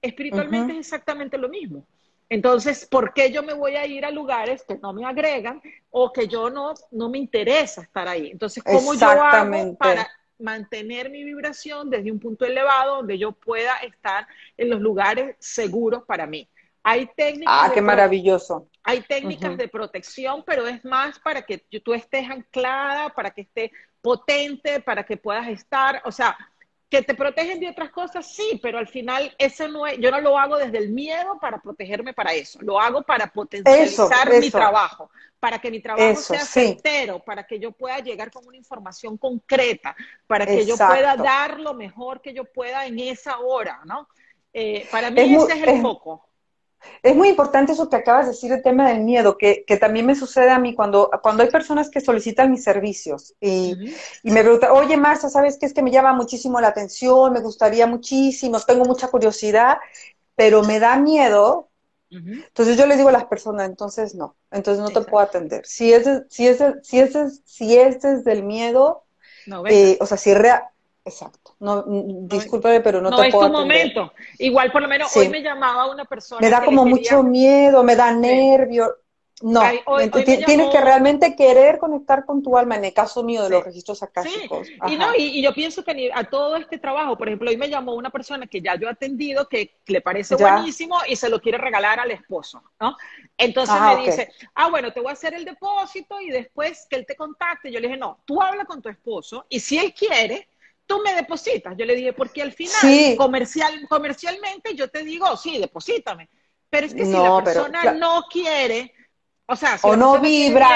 espiritualmente es exactamente lo mismo. Entonces, ¿por qué yo me voy a ir a lugares que no me agregan o que yo no, no me interesa estar ahí? Entonces, ¿cómo yo hago para mantener mi vibración desde un punto elevado donde yo pueda estar en los lugares seguros para mí? Hay técnicas. Ah, qué maravilloso. Hay técnicas de protección, pero es más para que tú estés anclada, para que esté potente, para que puedas estar, o sea, que te protegen de otras cosas, sí, pero al final ese no es, yo no lo hago desde el miedo para protegerme para eso, lo hago para potencializar mi trabajo, para que mi trabajo sea certero, para que yo pueda llegar con una información concreta, para que yo pueda dar lo mejor que yo pueda en esa hora, ¿no? Eh, para mí ese es el foco. Es muy importante eso que acabas de decir, el tema del miedo, que, que también me sucede a mí cuando, cuando hay personas que solicitan mis servicios y, y me preguntan, oye Marcia, ¿sabes qué? Es que me llama muchísimo la atención, me gustaría muchísimo, tengo mucha curiosidad, pero me da miedo. Entonces yo le digo a las personas, entonces no, entonces no te puedo atender. Si es, si es, si es, si es desde el miedo, eh, o sea, si es real, Exacto. No, discúlpame, pero no, te puedo No es tu momento. Igual, por lo menos, hoy me llamaba una persona. Me da como mucho miedo, me da nervio. No, tienes que realmente querer conectar con tu alma, en el caso mío de los registros akáshicos. Sí. Y, no, y, yo pienso que a todo este trabajo, por ejemplo, hoy me llamó una persona que ya yo he atendido, que le parece buenísimo y se lo quiere regalar al esposo, ¿no? Entonces me dice, ah, bueno, te voy a hacer el depósito y después que él te contacte. Yo le dije, no, tú habla con tu esposo y si él quiere, tú me depositas. Yo le dije, porque al final, comercial, comercialmente, yo te digo, sí, deposítame. Pero es que si la persona no quiere, o sea, si o no vibra,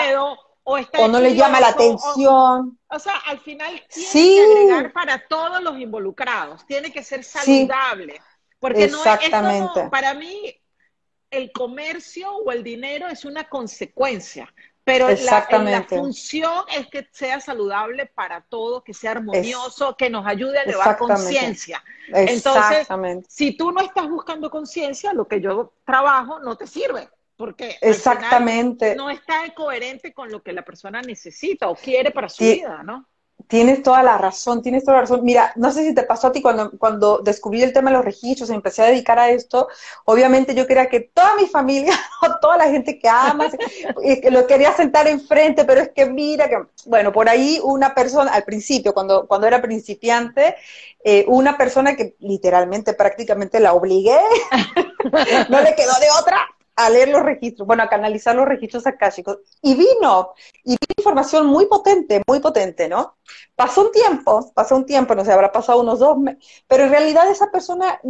o, está no le llama la atención. O, sea, al final tiene que agregar para todos los involucrados, tiene que ser saludable. Porque no es, como, para mí, el comercio o el dinero es una consecuencia. Pero la, función es que sea saludable para todos, que sea armonioso, que nos ayude a elevar conciencia. Entonces, si tú no estás buscando conciencia, lo que yo trabajo no te sirve, porque exactamente no está coherente con lo que la persona necesita o quiere para su vida, ¿no? Tienes toda la razón, tienes toda la razón. Mira, no sé si te pasó a ti cuando, cuando descubrí el tema de los registros y empecé a dedicar a esto, obviamente yo quería que toda mi familia, <laughs> toda la gente que ama, lo quería sentar enfrente, pero es que mira que, bueno, por ahí una persona, al principio, cuando, cuando era principiante, eh, una persona que literalmente prácticamente la obligué, <laughs> no le quedó de otra, a leer los registros, bueno, a canalizar los registros akáshicos. Y vino, y vino información muy potente, muy potente, ¿no? Pasó un tiempo, pasó un tiempo, no sé, habrá pasado unos dos meses, pero en realidad esa persona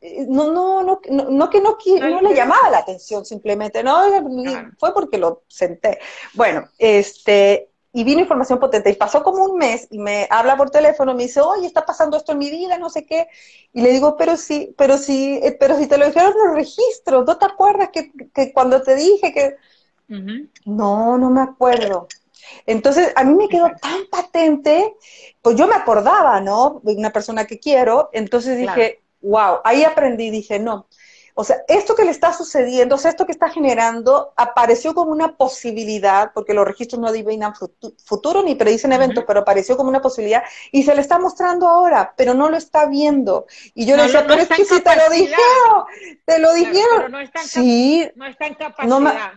eh, no, no, no, no, que no, no le llamaba la atención simplemente, no, fue porque lo senté. Bueno, este, y vino información potente. Y pasó como un mes y me habla por teléfono, me dice, oye, está pasando esto en mi vida, no sé qué. Y le digo, pero sí, pero sí, eh, pero si te lo dijeron los registros, ¿no te acuerdas que, cuando te dije que... No, no me acuerdo. Entonces, a mí me quedó tan patente, pues yo me acordaba, ¿no? De una persona que quiero, entonces dije, wow, ahí aprendí, dije, no, o sea, esto que le está sucediendo, o sea, esto que está generando, apareció como una posibilidad, porque los registros no adivinan futuro ni predicen eventos, pero apareció como una posibilidad y se le está mostrando ahora, pero no lo está viendo. Y yo le decía, pero es que si te lo dijeron, te lo dijeron. no está en sí, no está en capacidad.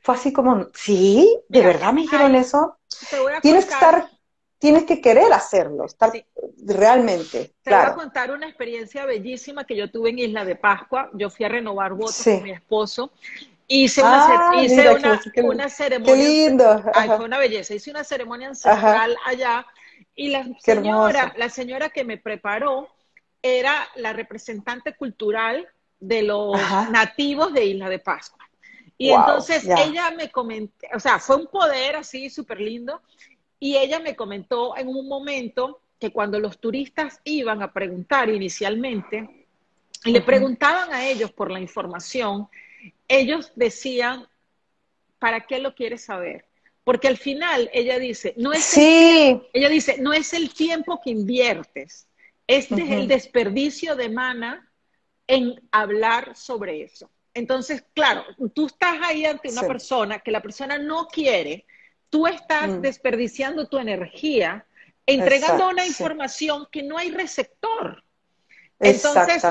fue así como, sí, ¿de verdad me dijeron eso? Tienes que estar tienes que querer hacerlo, estar realmente. Te voy a contar una experiencia bellísima que yo tuve en Isla de Pascua. Yo fui a renovar votos con mi esposo. Hice una, ah, hice una, ceremonia. Qué lindo. Ay, fue una belleza. Hice una ceremonia ancestral allá y la señora, la señora que me preparó era la representante cultural de los nativos de Isla de Pascua. Y entonces ella me comentó, o sea, fue un poder así súper lindo. Y ella me comentó en un momento que cuando los turistas iban a preguntar inicialmente, le preguntaban a ellos por la información, ellos decían, ¿para qué lo quieres saber? Porque al final ella dice, no es el, ella dice, no es el tiempo que inviertes, este es el desperdicio de mana en hablar sobre eso. Entonces, claro, tú estás ahí ante una persona que la persona no quiere, tú estás mm. desperdiciando tu energía entregando una información que no hay receptor. Entonces,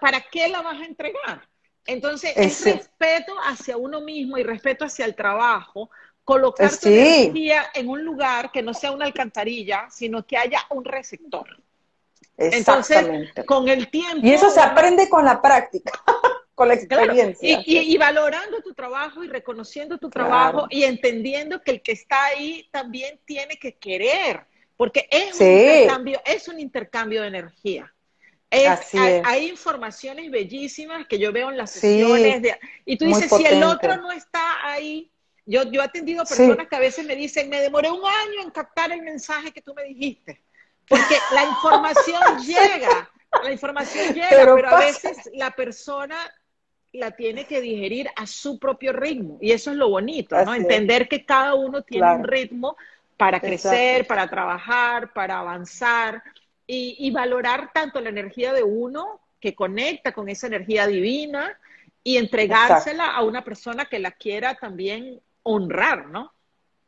¿para qué la vas a entregar? Entonces, es respeto hacia uno mismo y respeto hacia el trabajo, colocar tu energía en un lugar que no sea una alcantarilla, sino que haya un receptor. Entonces, con el tiempo... Y eso se aprende con la práctica. <laughs> con la experiencia. Y, valorando tu trabajo y reconociendo tu trabajo y entendiendo que el que está ahí también tiene que querer, porque es, un, intercambio, es un intercambio de energía. hay, informaciones bellísimas que yo veo en las sesiones. y tú dices, si el otro no está ahí, yo, yo he atendido personas que a veces me dicen, me demoré un año en captar el mensaje que tú me dijiste. Porque la información <laughs> llega, la información llega, pero, a veces la persona la tiene que digerir a su propio ritmo. Y eso es lo bonito, ¿no? Entender que cada uno tiene un ritmo para crecer, para trabajar, para avanzar y, valorar tanto la energía de uno que conecta con esa energía divina y entregársela a una persona que la quiera también honrar, ¿no?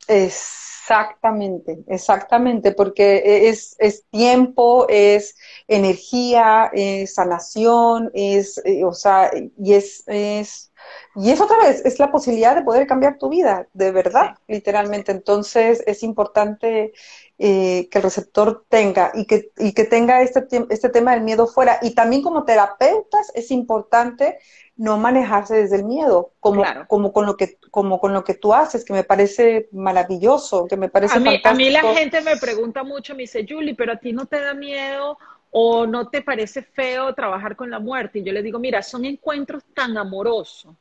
Exactamente, exactamente, porque es, tiempo, es energía, es sanación, es, eh, o sea, y es, es, y es otra vez, es la posibilidad de poder cambiar tu vida, de verdad, literalmente. Entonces es importante eh, que el receptor tenga y que, y que tenga este, este tema del miedo fuera. Y también como terapeutas es importante no manejarse desde el miedo, como, como, con lo que, como con lo que tú haces, que me parece maravilloso, que me parece a mí, fantástico. A mí la gente me pregunta mucho, me dice, Julie, pero a ti no te da miedo o no te parece feo trabajar con la muerte. Y yo le digo, mira, son encuentros tan amorosos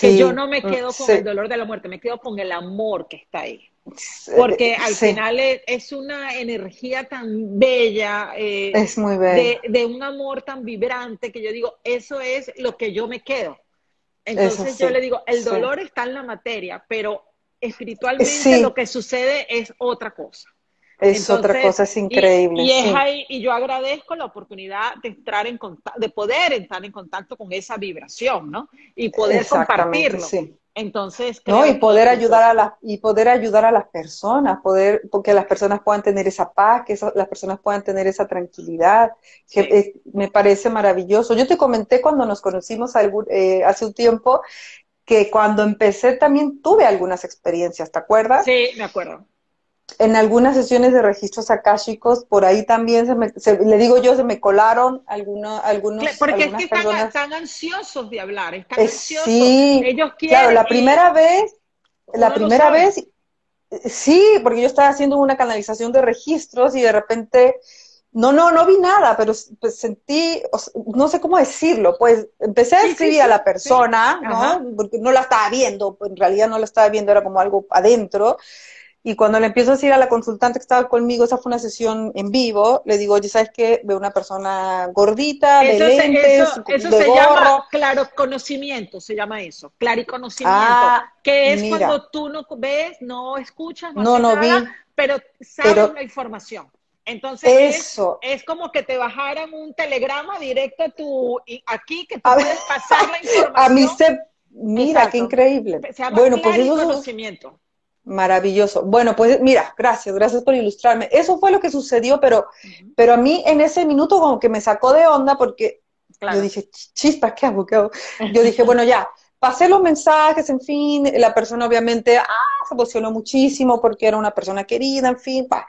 que yo no me mm, quedo con el dolor de la muerte, me quedo con el amor que está ahí. Porque al final es, una energía tan bella, eh, es muy bella. De, un amor tan vibrante que yo digo, eso es lo que yo me quedo. Entonces yo le digo, el dolor está en la materia, pero espiritualmente lo que sucede es otra cosa. Es otra cosa, es increíble. Y, es ahí, y yo agradezco la oportunidad de entrar en contacto, de poder entrar en contacto con esa vibración, ¿no? Y poder compartirlo. Sí. Entonces, no, y poder ayudar a las y poder ayudar a las personas, poder porque las personas puedan tener esa paz, que las personas puedan tener esa tranquilidad, que me parece maravilloso. Yo te comenté cuando nos conocimos eh, hace un tiempo que cuando empecé también tuve algunas experiencias, ¿te acuerdas? Sí, me acuerdo en algunas sesiones de registros akáshicos, por ahí también se me, le digo yo, se me colaron algunos, algunos Porque es que están, ansiosos de hablar, están ansiosos. Sí, ellos quieren. Claro, la primera vez, la primera vez, sí, porque yo estaba haciendo una canalización de registros y de repente, no, no, no vi nada, pero pues, sentí, no sé cómo decirlo, pues empecé a escribir a la persona, ¿no? Porque no la estaba viendo, en realidad no la estaba viendo, era como algo adentro y cuando le empiezo a decir a la consultante que estaba conmigo, esa fue una sesión en vivo, le digo, oye, ¿sabes qué? Veo una persona gordita, de lentes, eso, se llama claro conocimiento, se llama eso, clariconocimiento, ah, que es cuando tú no ves, no escuchas, no, no, vi, pero sabes la información. Entonces eso. Es, como que te bajaran un telegrama directo a tu aquí que tú puedes pasar la información. <laughs> A mí se mira qué increíble. Se llama bueno, pues eso conocimiento. Maravilloso. Bueno, pues mira, gracias, gracias por ilustrarme. Eso fue lo que sucedió, pero, pero a mí en ese minuto como que me sacó de onda porque yo dije, chispas, ¿qué hago? ¿Qué hago? Yo dije, bueno, ya, pasé los mensajes, en fin, la persona obviamente, ah, se emocionó muchísimo porque era una persona querida, en fin, pa.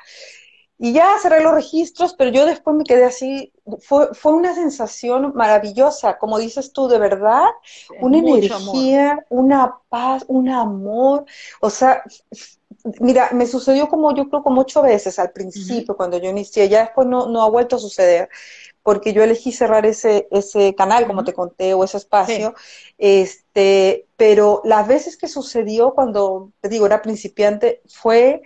Y ya cerré los registros, pero yo después me quedé así, fue, fue una sensación maravillosa, como dices tú, de verdad, una energía, una paz, un amor, o sea, mira, me sucedió como yo creo como ocho veces al principio, cuando yo inicié, ya después no, no ha vuelto a suceder, porque yo elegí cerrar ese, ese canal, como te conté, o ese espacio, este, pero las veces que sucedió cuando, te digo, era principiante, fue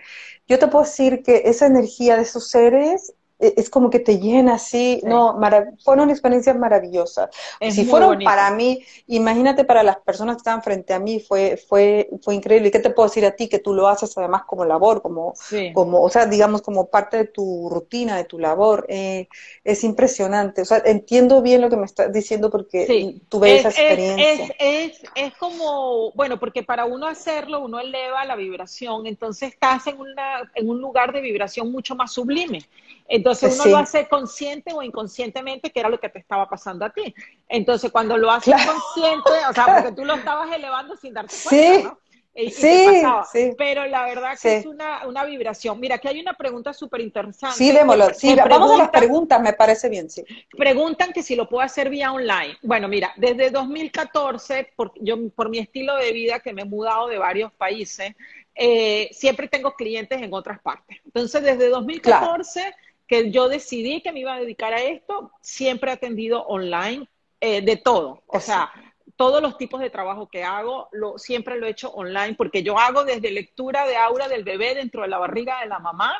yo te puedo decir que esa energía de esos seres es como que te llena así, no, fueron experiencias maravillosas. si fueron para mí, imagínate para las personas que estaban frente a mí, fue, fue, fue increíble. ¿Y qué te puedo decir a ti que tú lo haces además como labor, como, como, o sea, digamos como parte de tu rutina, de tu labor? Eh, es impresionante. O sea, entiendo bien lo que me estás diciendo porque tuve esa experiencia. Es, es, es, como, bueno, porque para uno hacerlo, uno eleva la vibración, entonces estás en, una, en un lugar de vibración mucho más sublime. Entonces uno lo hace consciente o inconscientemente, que era lo que te estaba pasando a ti. Entonces cuando lo haces consciente, o sea, porque tú lo estabas elevando sin darte cuenta, ¿no? sí, sí, Pero la verdad que es una, una, vibración. Mira, aquí hay una pregunta súper interesante. Sí, démoslo. Sí, vamos a las preguntas, me parece bien, sí. Preguntan que si lo puedo hacer vía online. Bueno, mira, desde 2014, por, yo, por mi estilo de vida, que me he mudado de varios países, eh, siempre tengo clientes en otras partes. Entonces, desde 2014 que yo decidí que me iba a dedicar a esto, siempre he atendido online eh, de todo. O sea, todos los tipos de trabajo que hago, lo, siempre lo he hecho online, porque yo hago desde lectura de aura del bebé dentro de la barriga de la mamá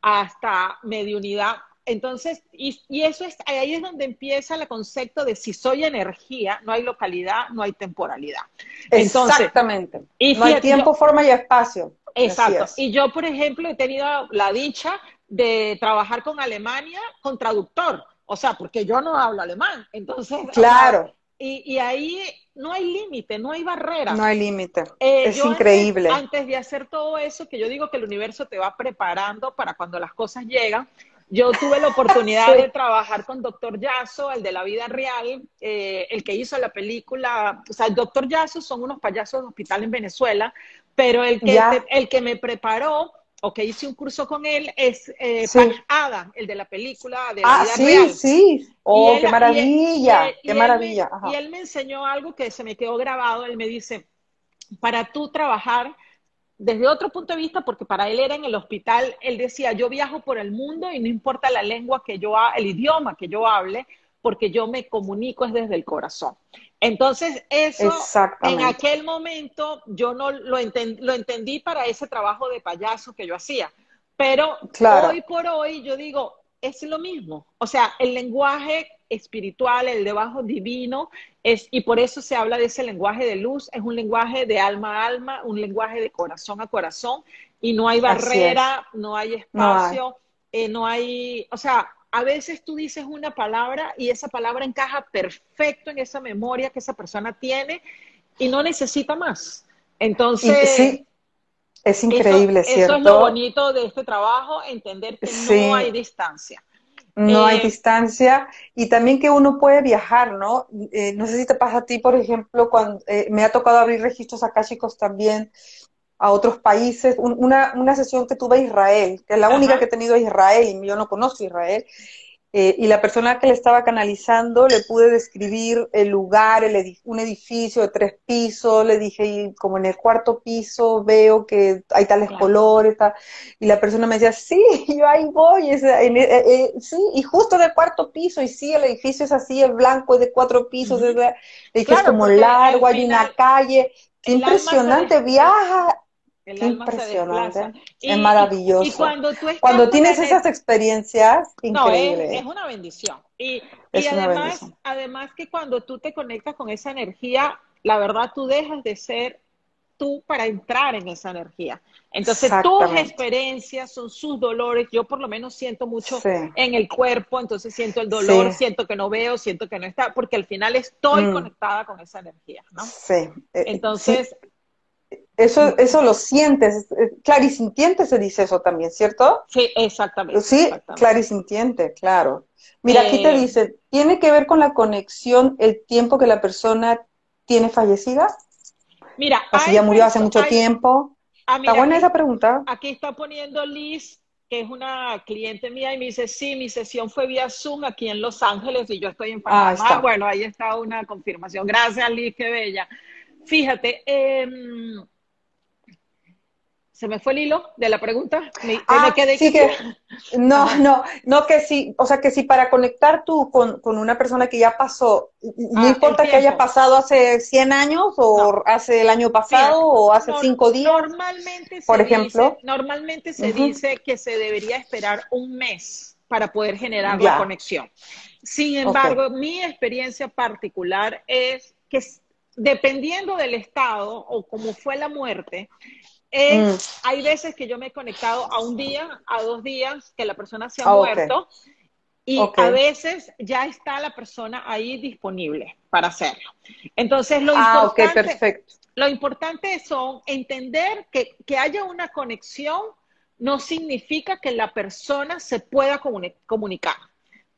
hasta mediunidad. Entonces, y, eso es, ahí es donde empieza el concepto de si soy energía, no hay localidad, no hay temporalidad. Exactamente. Y no hay tiempo, forma y espacio. Exacto. Y yo, por ejemplo, he tenido la dicha de trabajar con Alemania con traductor. O sea, porque yo no hablo alemán. Entonces, claro. y, ahí no hay límite, no hay barrera. No hay límite. Eh, es increíble. Antes, de hacer todo eso, que yo digo que el universo te va preparando para cuando las cosas llegan, yo tuve la oportunidad <laughs> de trabajar con Doctor Yasso, el de la vida real, eh, el que hizo la película. O sea, el Doctor Yasso son unos payasos de hospital en Venezuela, pero el que, el que me preparó o que hice un curso con él es eh, Adam, el de la película de la ah, sí, Sí, Oh, qué maravilla, qué maravilla. y él me enseñó algo que se me quedó grabado. Él me dice, para tú trabajar desde otro punto de vista, porque para él era en el hospital, él decía, yo viajo por el mundo y no importa la lengua que yo, el idioma que yo hable, porque yo me comunico es desde el corazón. Entonces, eso en aquel momento yo no lo, lo entendí para ese trabajo de payaso que yo hacía. Pero hoy por hoy yo digo, es lo mismo. O sea, el lenguaje espiritual, el debajo divino, es, y por eso se habla de ese lenguaje de luz, es un lenguaje de alma a alma, un lenguaje de corazón a corazón, y no hay barrera, no hay espacio, eh, no hay, o sea, a veces tú dices una palabra y esa palabra encaja perfecto en esa memoria que esa persona tiene y no necesita más. Entonces, sí, es increíble, eso, ¿cierto? Eso es lo bonito de este trabajo, entender que no hay distancia. No hay Eh, distancia y también que uno puede viajar, ¿no? Eh, no sé si te pasa a ti, por ejemplo, cuando eh, me ha tocado abrir registros akáshicos también a otros países. Un- una, una sesión que tuve a Israel, que es la única Ajá. que he tenido a Israel, y yo no conozco Israel, eh, y la persona que le estaba canalizando le pude describir el lugar, el un edificio de tres pisos, le dije, y como en el cuarto piso veo que hay tales Claro. colores, tal. y la persona me decía, sí, <laughs> yo ahí voy, es- en- eh, eh, sí, y justo del cuarto piso, y sí, el edificio es así, es blanco, es de cuatro pisos, es de- le dije, Claro, es como largo, hay final una calle, qué el impresionante, viaja, el alma se impresionante, desplaza. Y, es maravilloso. y cuando tú estás Cuando tienes esas experiencias, No, es, increíble. es una bendición. Y, Es además, bendición. además que cuando tú te conectas con esa energía, la verdad tú dejas de ser tú para entrar en esa energía. Entonces, tus experiencias son sus dolores. Yo por lo menos siento mucho Sí. en el cuerpo, entonces siento el dolor, Sí. siento que no veo, siento que no está, porque al final estoy Mm. conectada con esa energía, ¿no? Sí. Eh, sí, Entonces, eso, eso lo sientes. Clarisintiente se dice eso también, ¿cierto? sí, exactamente. Sí, exactamente. clarisintiente, claro. Mira, aquí te Eh, dice, ¿tiene que ver con la conexión el tiempo que la persona tiene fallecida? Mira, hay ya murió hace mucho hay- tiempo. ah, Está buena aquí- esa pregunta. Aquí está poniendo Liz, que es una cliente mía, y me dice, sí, mi sesión fue vía Zoom aquí en Los Ángeles y yo estoy en Ah, Panamá. está. bueno, ahí está una confirmación. Gracias, Liz, qué bella. Fíjate, em, se me fue el hilo de la pregunta. Me, me Ah, quedé sí que- no, no, no que sí, o sea que si para conectar tú con, con una persona que ya pasó, no Ah, importa que haya pasado hace 100 años o No. hace el año pasado o hace nor- 5 días. Normalmente se por dice- ejemplo. normalmente se dice que se debería esperar un mes para poder generar Ya. la conexión. Sin embargo, mi experiencia particular es que dependiendo del estado o cómo fue la muerte, es- Mm. hay veces que yo me he conectado a un día, a dos días que la persona se ha Ah, muerto y a veces ya está la persona ahí disponible para hacerlo. Entonces, lo Ah, importante, perfecto. lo importante son entender que, que haya una conexión no significa que la persona se pueda comuni- comunicar,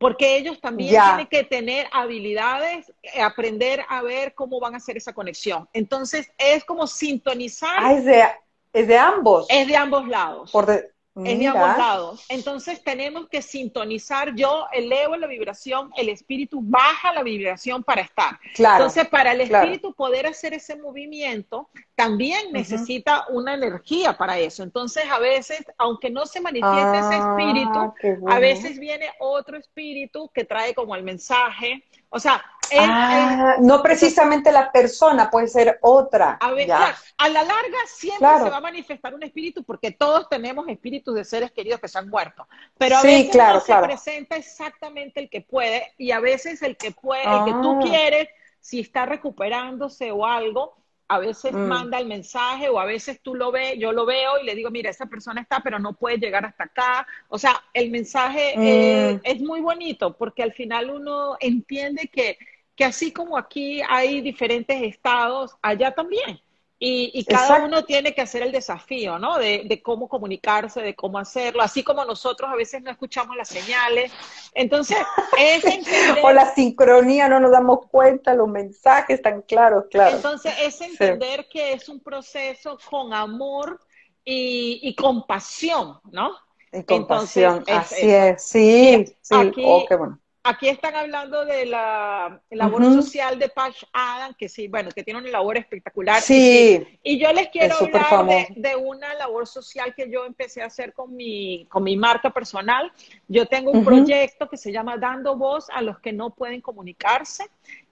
porque ellos también Ya. tienen que tener habilidades, eh, aprender a ver cómo van a hacer esa conexión. Entonces, es como sintonizar, Ah, es de, es de ambos. es de ambos lados. Por de- Es de mira. ambos lados. Entonces tenemos que sintonizar. Yo elevo la vibración, el espíritu baja la vibración para estar. Claro. Entonces, para el claro. espíritu poder hacer ese movimiento, también necesita una energía para eso. Entonces, a veces, aunque no se manifieste ese Ah, espíritu, a veces viene otro espíritu que trae como el mensaje. O sea, él- Ah, él- no precisamente la persona, puede ser otra. a, ver, claro, a la larga siempre Claro. se va a manifestar un espíritu porque todos tenemos espíritus de seres queridos que se han muerto. Pero a Sí, veces claro, no claro. se presenta exactamente el que puede y a veces el que puede, el que tú Ah. quieres, si está recuperándose o algo, a veces Mm. manda el mensaje o a veces tú lo ves, yo lo veo y le digo, mira, esa persona está, pero no puede llegar hasta acá. O sea, el mensaje eh, Mm. es muy bonito porque al final uno entiende que, que así como aquí hay diferentes estados, allá también. Y, y cada Exacto. uno tiene que hacer el desafío, ¿no? De, de cómo comunicarse, de cómo hacerlo, así como nosotros a veces no escuchamos las señales. Entonces, es <laughs> entender, O la sincronía, no nos damos cuenta, los mensajes tan claros, claro. entonces es entender que es un proceso con amor y, y compasión, ¿no? Y compasión, entonces, es así es, sí, sí, aquí- oh, qué bueno. Aquí están hablando de la labor Ujú. social de Patch Adam, que sí, bueno, que tiene una labor espectacular. Sí, Y yo les quiero hablar de, de una labor social que yo empecé a hacer con mi, con mi marca personal. Yo tengo un Ujú. proyecto que se llama Dando Voz a los que no pueden comunicarse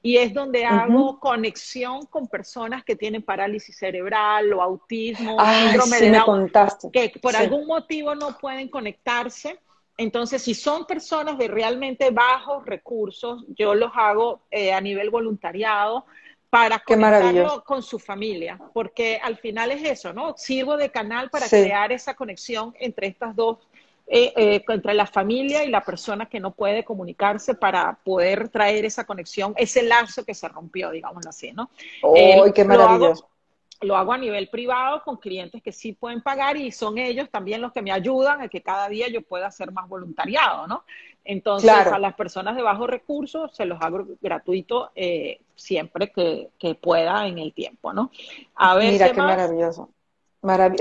y es donde hago conexión con personas que tienen parálisis cerebral o autismo, Ay, síndrome sí de Down, que por Sí. algún motivo no pueden conectarse. Entonces, si son personas de realmente bajos recursos, yo los hago eh, a nivel voluntariado para conectarlo con su familia, porque al final es eso, ¿no? Sirvo de canal para crear esa conexión entre estas dos, eh, eh, entre la familia y la persona que no puede comunicarse para poder traer esa conexión, ese lazo que se rompió, digámoslo así, ¿no? ¡Oh, qué maravilloso! Lo hago a nivel privado con clientes que sí pueden pagar y son ellos también los que me ayudan a que cada día yo pueda hacer más voluntariado, ¿no? Entonces, a las personas de bajos recursos se los hago gratuito eh, siempre que, pueda en el tiempo, ¿no? A ver, Mira, qué, maravilloso.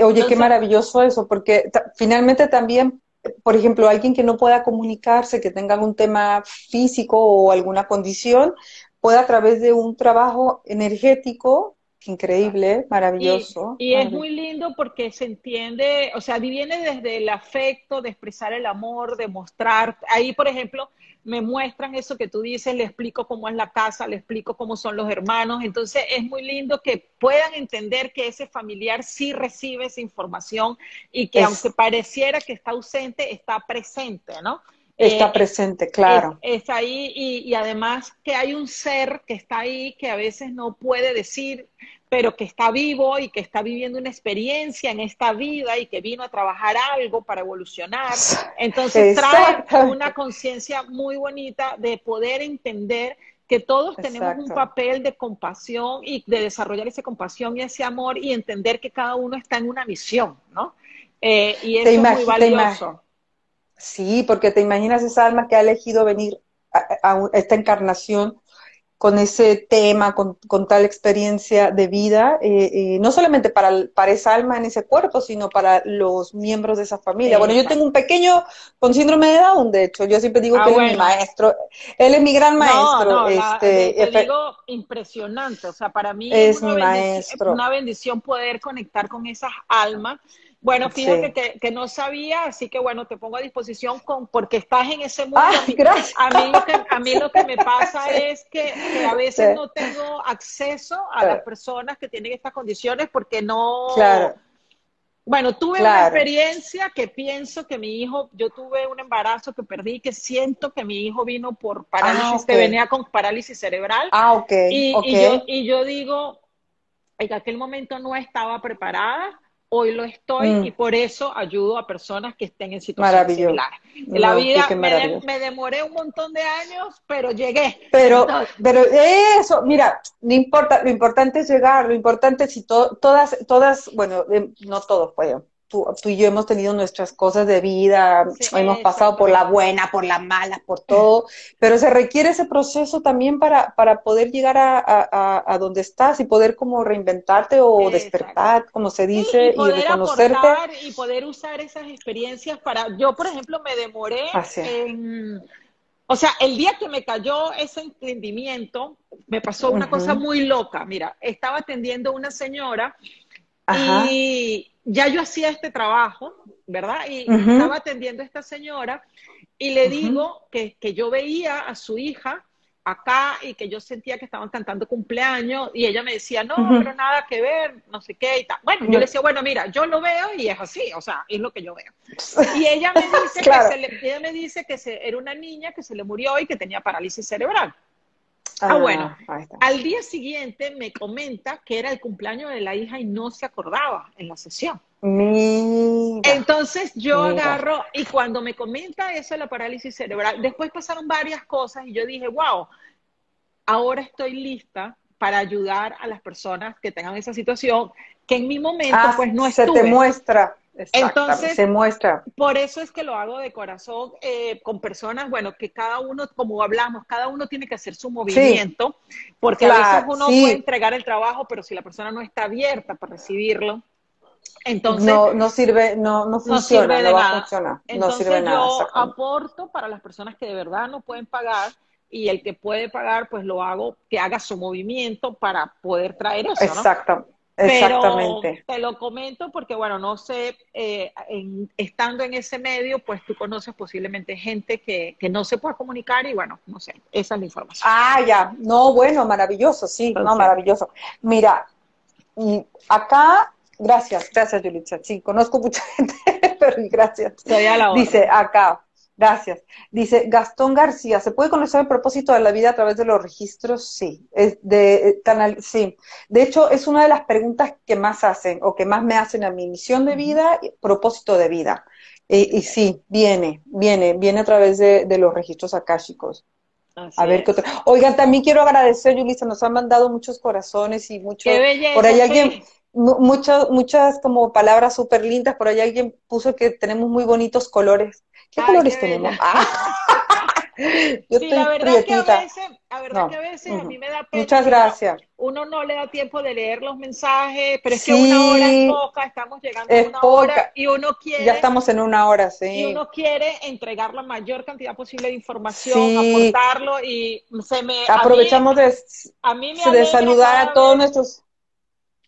Oye, qué maravilloso eso, porque finalmente también, por ejemplo, alguien que no pueda comunicarse, que tenga algún tema físico o alguna condición, pueda a través de un trabajo energético increíble, maravilloso. Y, es muy lindo porque se entiende, o sea, viene desde el afecto, de expresar el amor, de mostrar. Ahí, por ejemplo, me muestran eso que tú dices, le explico cómo es la casa, le explico cómo son los hermanos. Entonces, es muy lindo que puedan entender que ese familiar sí recibe esa información y que aunque pareciera que está ausente, está presente, ¿no? Está eh, presente, claro. Es, ahí y, además que hay un ser que está ahí que a veces no puede decir, pero que está vivo y que está viviendo una experiencia en esta vida y que vino a trabajar algo para evolucionar. Entonces trae una conciencia muy bonita de poder entender que todos tenemos un papel de compasión y de desarrollar esa compasión y ese amor y entender que cada uno está en una misión, ¿no? Eh, y eso es muy valioso. Sí, porque te imaginas esa alma que ha elegido venir a, esta encarnación con ese tema, con, tal experiencia de vida, eh, eh, no solamente para, para esa alma en ese cuerpo, sino para los miembros de esa familia. Bueno, yo tengo un pequeño con síndrome de Down, de hecho, yo siempre digo ah, que él es mi maestro, él es mi gran maestro. No, este, te digo impresionante, o sea, para mí es, mi maestro. una bendición poder conectar con esas almas bueno, fíjate que, no sabía, así que bueno, te pongo a disposición con, porque estás en ese mundo. Ah, gracias. A, mí lo que, a mí lo que me pasa <laughs> es que, a veces no tengo acceso a las personas que tienen estas condiciones porque no... Claro. Bueno, tuve una experiencia que pienso que mi hijo, yo tuve un embarazo que perdí, que siento que mi hijo vino por parálisis, que ah, venía con parálisis cerebral. Ah, ok. Y, y, yo, y yo digo, en aquel momento no estaba preparada hoy lo estoy mm. y por eso ayudo a personas que estén en situaciones similares. La vida me, demoré un montón de años, pero llegué. Pero, pero eso, mira, no importa, lo importante es llegar, lo importante es si todas, todas, bueno, em, no todos pueden, tú, y yo hemos tenido nuestras cosas de vida, hemos pasado por la buena, por la mala, por todo, pero se requiere ese proceso también para, para poder llegar a, a, donde estás y poder como reinventarte o despertar, como se dice, y, poder reconocerte. y poder usar esas experiencias para, yo por ejemplo me demoré en... O sea, el día que me cayó ese entendimiento, me pasó una cosa muy loca. Mira, estaba atendiendo a una señora y ya yo hacía este trabajo, ¿verdad? Y estaba atendiendo a esta señora y le digo que, yo veía a su hija acá y que yo sentía que estaban cantando cumpleaños y ella me decía, no, pero nada que ver, no sé qué y tal. Bueno, yo le decía, bueno, mira, yo lo veo y es así, o sea, es lo que yo veo. Y ella me <laughs> dice, que, se le, ella me dice que se, era una niña que se le murió y que tenía parálisis cerebral. Ah, ah, bueno. Al día siguiente me comenta que era el cumpleaños de la hija y no se acordaba en la sesión. Entonces yo agarro y cuando me comenta eso de la parálisis cerebral, después pasaron varias cosas y yo dije, wow, ahora estoy lista para ayudar a las personas que tengan esa situación que en mi momento ah, pues no estuve. Se te muestra. Entonces, se muestra. Por eso es que lo hago de corazón eh, con personas, bueno, que cada uno, como hablamos, cada uno tiene que hacer su movimiento, porque a veces uno puede entregar el trabajo, pero si la persona no está abierta para recibirlo, entonces no, no sirve, no, no funciona, no, va a funcionar. Entonces no sirve nada, yo aporto para las personas que de verdad no pueden pagar y el que puede pagar, pues lo hago, que haga su movimiento para poder traer eso. Exacto. Exactamente. Pero te lo comento porque, bueno, no sé, eh, estando en ese medio, pues tú conoces posiblemente gente que, no se pueda comunicar y, bueno, no sé, esa es la información. Ah, ya. No, bueno, maravilloso, sí, no, maravilloso. Mira, y acá, gracias, gracias, Yulitza. Sí, conozco mucha <laughs> gente, pero gracias. Dice acá, Gracias. Dice Gastón García, ¿se puede conocer el propósito de la vida a través de los registros? Sí. Es de, eh, canal, sí. De hecho, es una de las preguntas que más hacen o que más me hacen a mi misión de vida, propósito de vida. Y, sí, viene, viene, viene a través de, los registros akáshicos. a ver qué otra. Oigan, también quiero agradecer, Yulisa, nos han mandado muchos corazones y muchos. por ahí alguien, muchas, muchas como palabras súper lindas, por ahí alguien puso que tenemos muy bonitos colores. ¿Qué colores tenemos? Yo sí, la verdad que a veces, a verdad que a veces a mí me da pena. Muchas gracias. Uno no le da tiempo de leer los mensajes, pero es que una hora es poca, estamos llegando a una hora y uno quiere. Ya estamos en una hora, sí. Y uno quiere entregar la mayor cantidad posible de información, aportarlo y se me. Aprovechamos de, a mí me de saludar a todos nuestros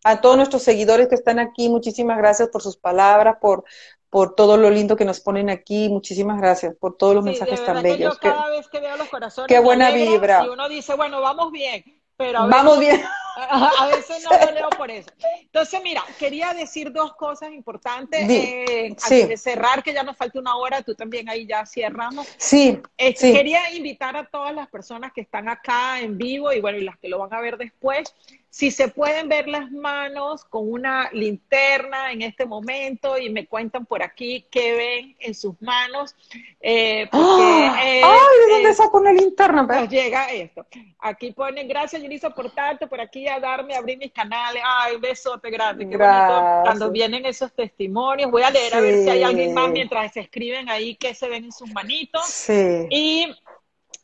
a todos nuestros seguidores que están aquí, muchísimas gracias por sus palabras, por, por todo lo lindo que nos ponen aquí. Muchísimas gracias por todos los mensajes tan bellos. Que cada vez que veo los corazones, qué buena vibra. Y uno dice, bueno, vamos bien, pero a vamos bien. <laughs> A, veces no lo leo por eso. <laughs> Entonces, mira, quería decir dos cosas importantes. Eh, antes de cerrar, que ya nos falta una hora, tú también ahí ya cierramos. Sí, eh, Quería invitar a todas las personas que están acá en vivo y bueno, y las que lo van a ver después, si se pueden ver las manos con una linterna en este momento y me cuentan por aquí qué ven en sus manos. Eh, ¡Ah! ¡Ay! ¿De dónde saco una linterna? Pues llega esto. Aquí ponen, gracias Yulisa por tanto, por aquí a darme, a abrir mis canales. ¡Ay, besote grande! Qué bonito cuando vienen esos testimonios. Voy a leer a ver si hay alguien más mientras se escriben ahí que se ven en sus manitos. Sí. Y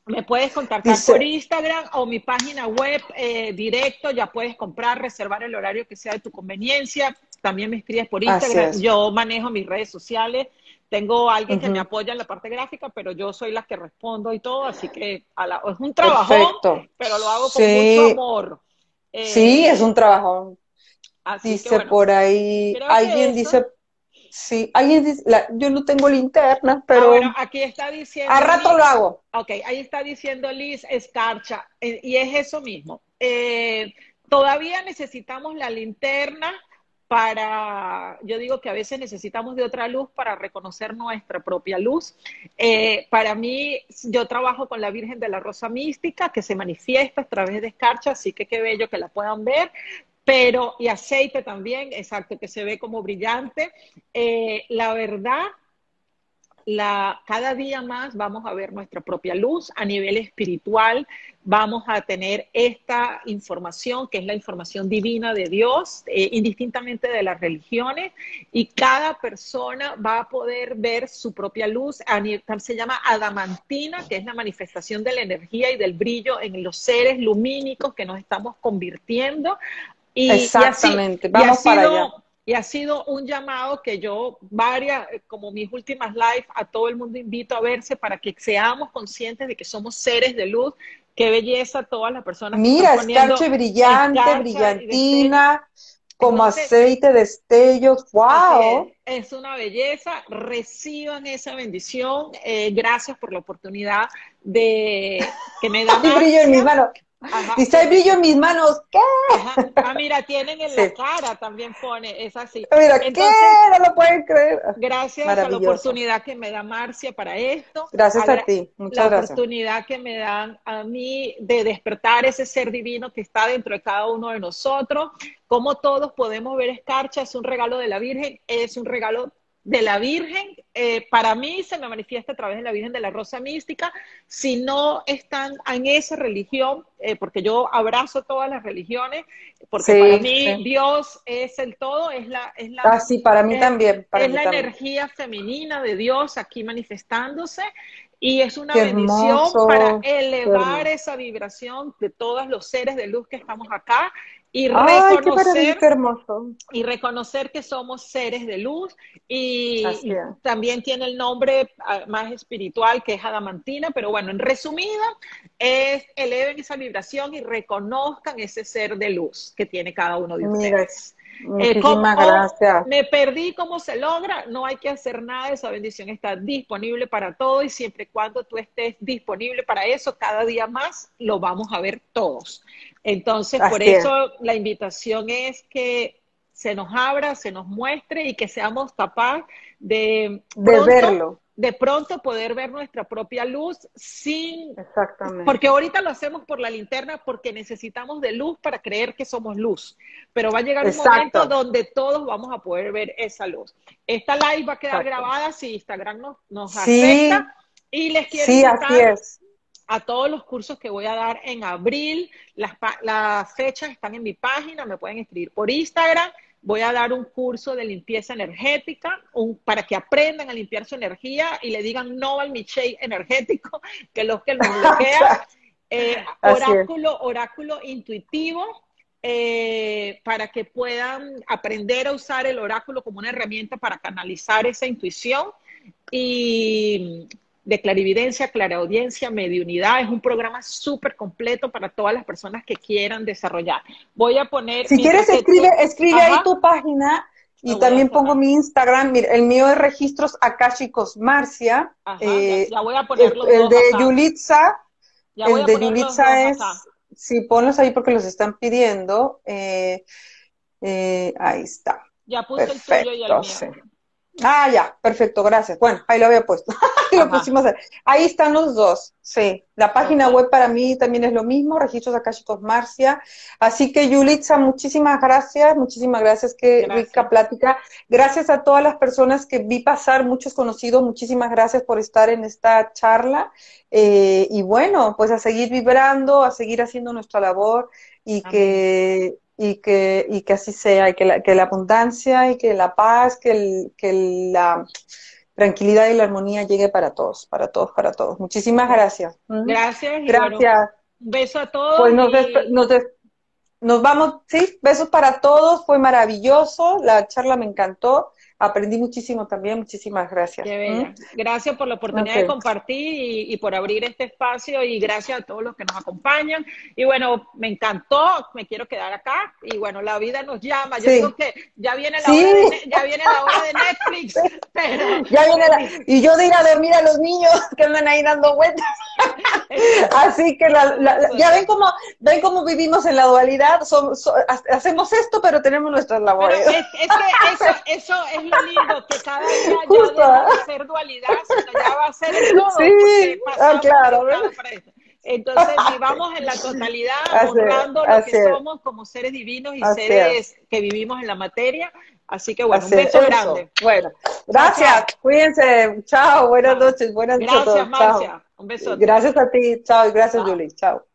me puedes contactar por Instagram o mi página web eh, directo, ya puedes comprar, reservar el horario que sea de tu conveniencia. También me escribes por Instagram. Yo manejo mis redes sociales. Tengo alguien que me apoya en la parte gráfica, pero yo soy la que respondo y todo, así que es un trabajo, pero lo hago con mucho amor. sí, es un trabajo. dice por ahí, alguien dice Sí, alguien dice, yo no tengo linterna, pero... Ah, bueno, aquí está diciendo... A rato lo hago. Ok, ahí está diciendo Liz Escarcha, eh, y es eso mismo. Eh, todavía necesitamos la linterna para, yo digo que a veces necesitamos de otra luz para reconocer nuestra propia luz. Eh, para mí, yo trabajo con la Virgen de la Rosa Mística, que se manifiesta a través de escarcha, así que qué bello que la puedan ver pero y aceite también, exacto, que se ve como brillante. Eh, la verdad, la, cada día más vamos a ver nuestra propia luz a nivel espiritual, vamos a tener esta información que es la información divina de Dios, eh, indistintamente de las religiones, y cada persona va a poder ver su propia luz, se llama adamantina, que es la manifestación de la energía y del brillo en los seres lumínicos que nos estamos convirtiendo Exactamente, vamos para allá. Y ha sido un llamado que yo, varias, como mis últimas lives, a todo el mundo invito a verse para que seamos conscientes de que somos seres de luz. Qué belleza todas las personas. Mira, escarcha brillante, brillantina, como aceite, destellos. ¡Wow! Es, una belleza. Reciban esa bendición. Eh, gracias por la oportunidad de que me dan. <laughs> brillo en mis manos. Dice, hay brillo en mis manos. ¿Qué? Ah, mira, tienen en la cara, también pone, es así. Mira, ¿qué? No lo pueden creer. Gracias a la oportunidad que me da Marcia para esto. Gracias a, ti, muchas gracias. La oportunidad que me dan a mí de despertar ese ser divino que está dentro de cada uno de nosotros. Como todos podemos ver escarcha, es un regalo de la Virgen, es un regalo de la Virgen, eh, para mí se me manifiesta a través de la Virgen de la Rosa Mística. Si no están en esa religión, eh, porque yo abrazo todas las religiones, porque para mí Dios es el todo, es la... Es la ah, sí, para mí también. es la energía femenina de Dios aquí manifestándose. Y es una bendición para elevar esa vibración de todos los seres de luz que estamos acá y reconocer, y reconocer que somos seres de luz y, también tiene el nombre ah, más espiritual que es adamantina, pero bueno, en resumida es eleven esa vibración y reconozcan ese ser de luz que tiene cada uno de ustedes. Eh, Muchísimas gracias. Me perdí cómo se logra, no hay que hacer nada, esa bendición está disponible para todo y siempre y cuando tú estés disponible para eso, cada día más lo vamos a ver todos. Entonces, por eso la invitación es que se nos abra, se nos muestre y que seamos capaces de, de verlo. De pronto poder ver nuestra propia luz sin... Exactamente. Porque ahorita lo hacemos por la linterna porque necesitamos de luz para creer que somos luz, pero va a llegar un momento donde todos vamos a poder ver esa luz. Esta live va a quedar grabada si Instagram nos, nos afecta y les quiero sí, así es a todos los cursos que voy a dar en abril. Las, las, fechas están en mi página, me pueden escribir por Instagram. Voy a dar un curso de limpieza energética un, para que aprendan a limpiar su energía y le digan no al Michelle energético, <laughs> que <laughs> es lo que nos bloquea. Eh, oráculo, oráculo intuitivo, eh, para que puedan aprender a usar el oráculo como una herramienta para canalizar esa intuición. Y de clarividencia, claraudiencia, mediunidad. Es un programa súper completo para todas las personas que quieran desarrollar. Voy a poner... Si quieres, escribe, escribe ahí tu página y también pongo mi Instagram. Mira, el mío es Registros Akashicos Marcia. Eh, ya, voy a ponerlo. El, de Yulitza. el de Yulitza es... Sí, ponlos ahí porque los están pidiendo. Eh, eh, ahí está. Ya puse el tuyo y el mío. Ah, ya, perfecto, gracias. Bueno, ahí lo había puesto. <laughs> lo pusimos ahí. están los dos, sí. La página web para mí también es lo mismo, Registros Akashicos Marcia. Así que, Yulitza, muchísimas gracias, muchísimas gracias, qué rica plática. Gracias a todas las personas que vi pasar, muchos conocidos, muchísimas gracias por estar en esta charla. Eh, y bueno, pues a seguir vibrando, a seguir haciendo nuestra labor y que y que, y que así sea, y que la, que la abundancia y que la paz, que, el, que la tranquilidad y la armonía llegue para todos, para todos, para todos. Muchísimas gracias. Gracias. Gracias. un beso a todos. Pues nos, nos, nos vamos, sí, besos para todos, fue maravilloso, la charla me encantó aprendí muchísimo también, muchísimas gracias. Qué bella. Gracias por la oportunidad de compartir y, por abrir este espacio y gracias a todos los que nos acompañan. Y bueno, me encantó, me quiero quedar acá y bueno, la vida nos llama. Yo digo que ya viene la, hora, de, ya viene la hora de Netflix, <laughs> pero... Ya viene la, y yo de ir a dormir a los niños que andan ahí dando vueltas. <laughs> Así que ya ven cómo, ven cómo vivimos en la dualidad, hacemos esto, pero tenemos nuestras labores. es, que eso, eso es lindo, que cada día ya deja de ser dualidad, sino ya va a ser todo. Sí, ah, claro. Entonces vivamos en la totalidad, honrando lo que somos como seres divinos y seres que vivimos en la materia. Así que bueno, un beso grande. Bueno, gracias, cuídense, chao, buenas noches, buenas noches. Gracias, Marcia, un beso. Gracias a ti, chao, y gracias, Julie, chao.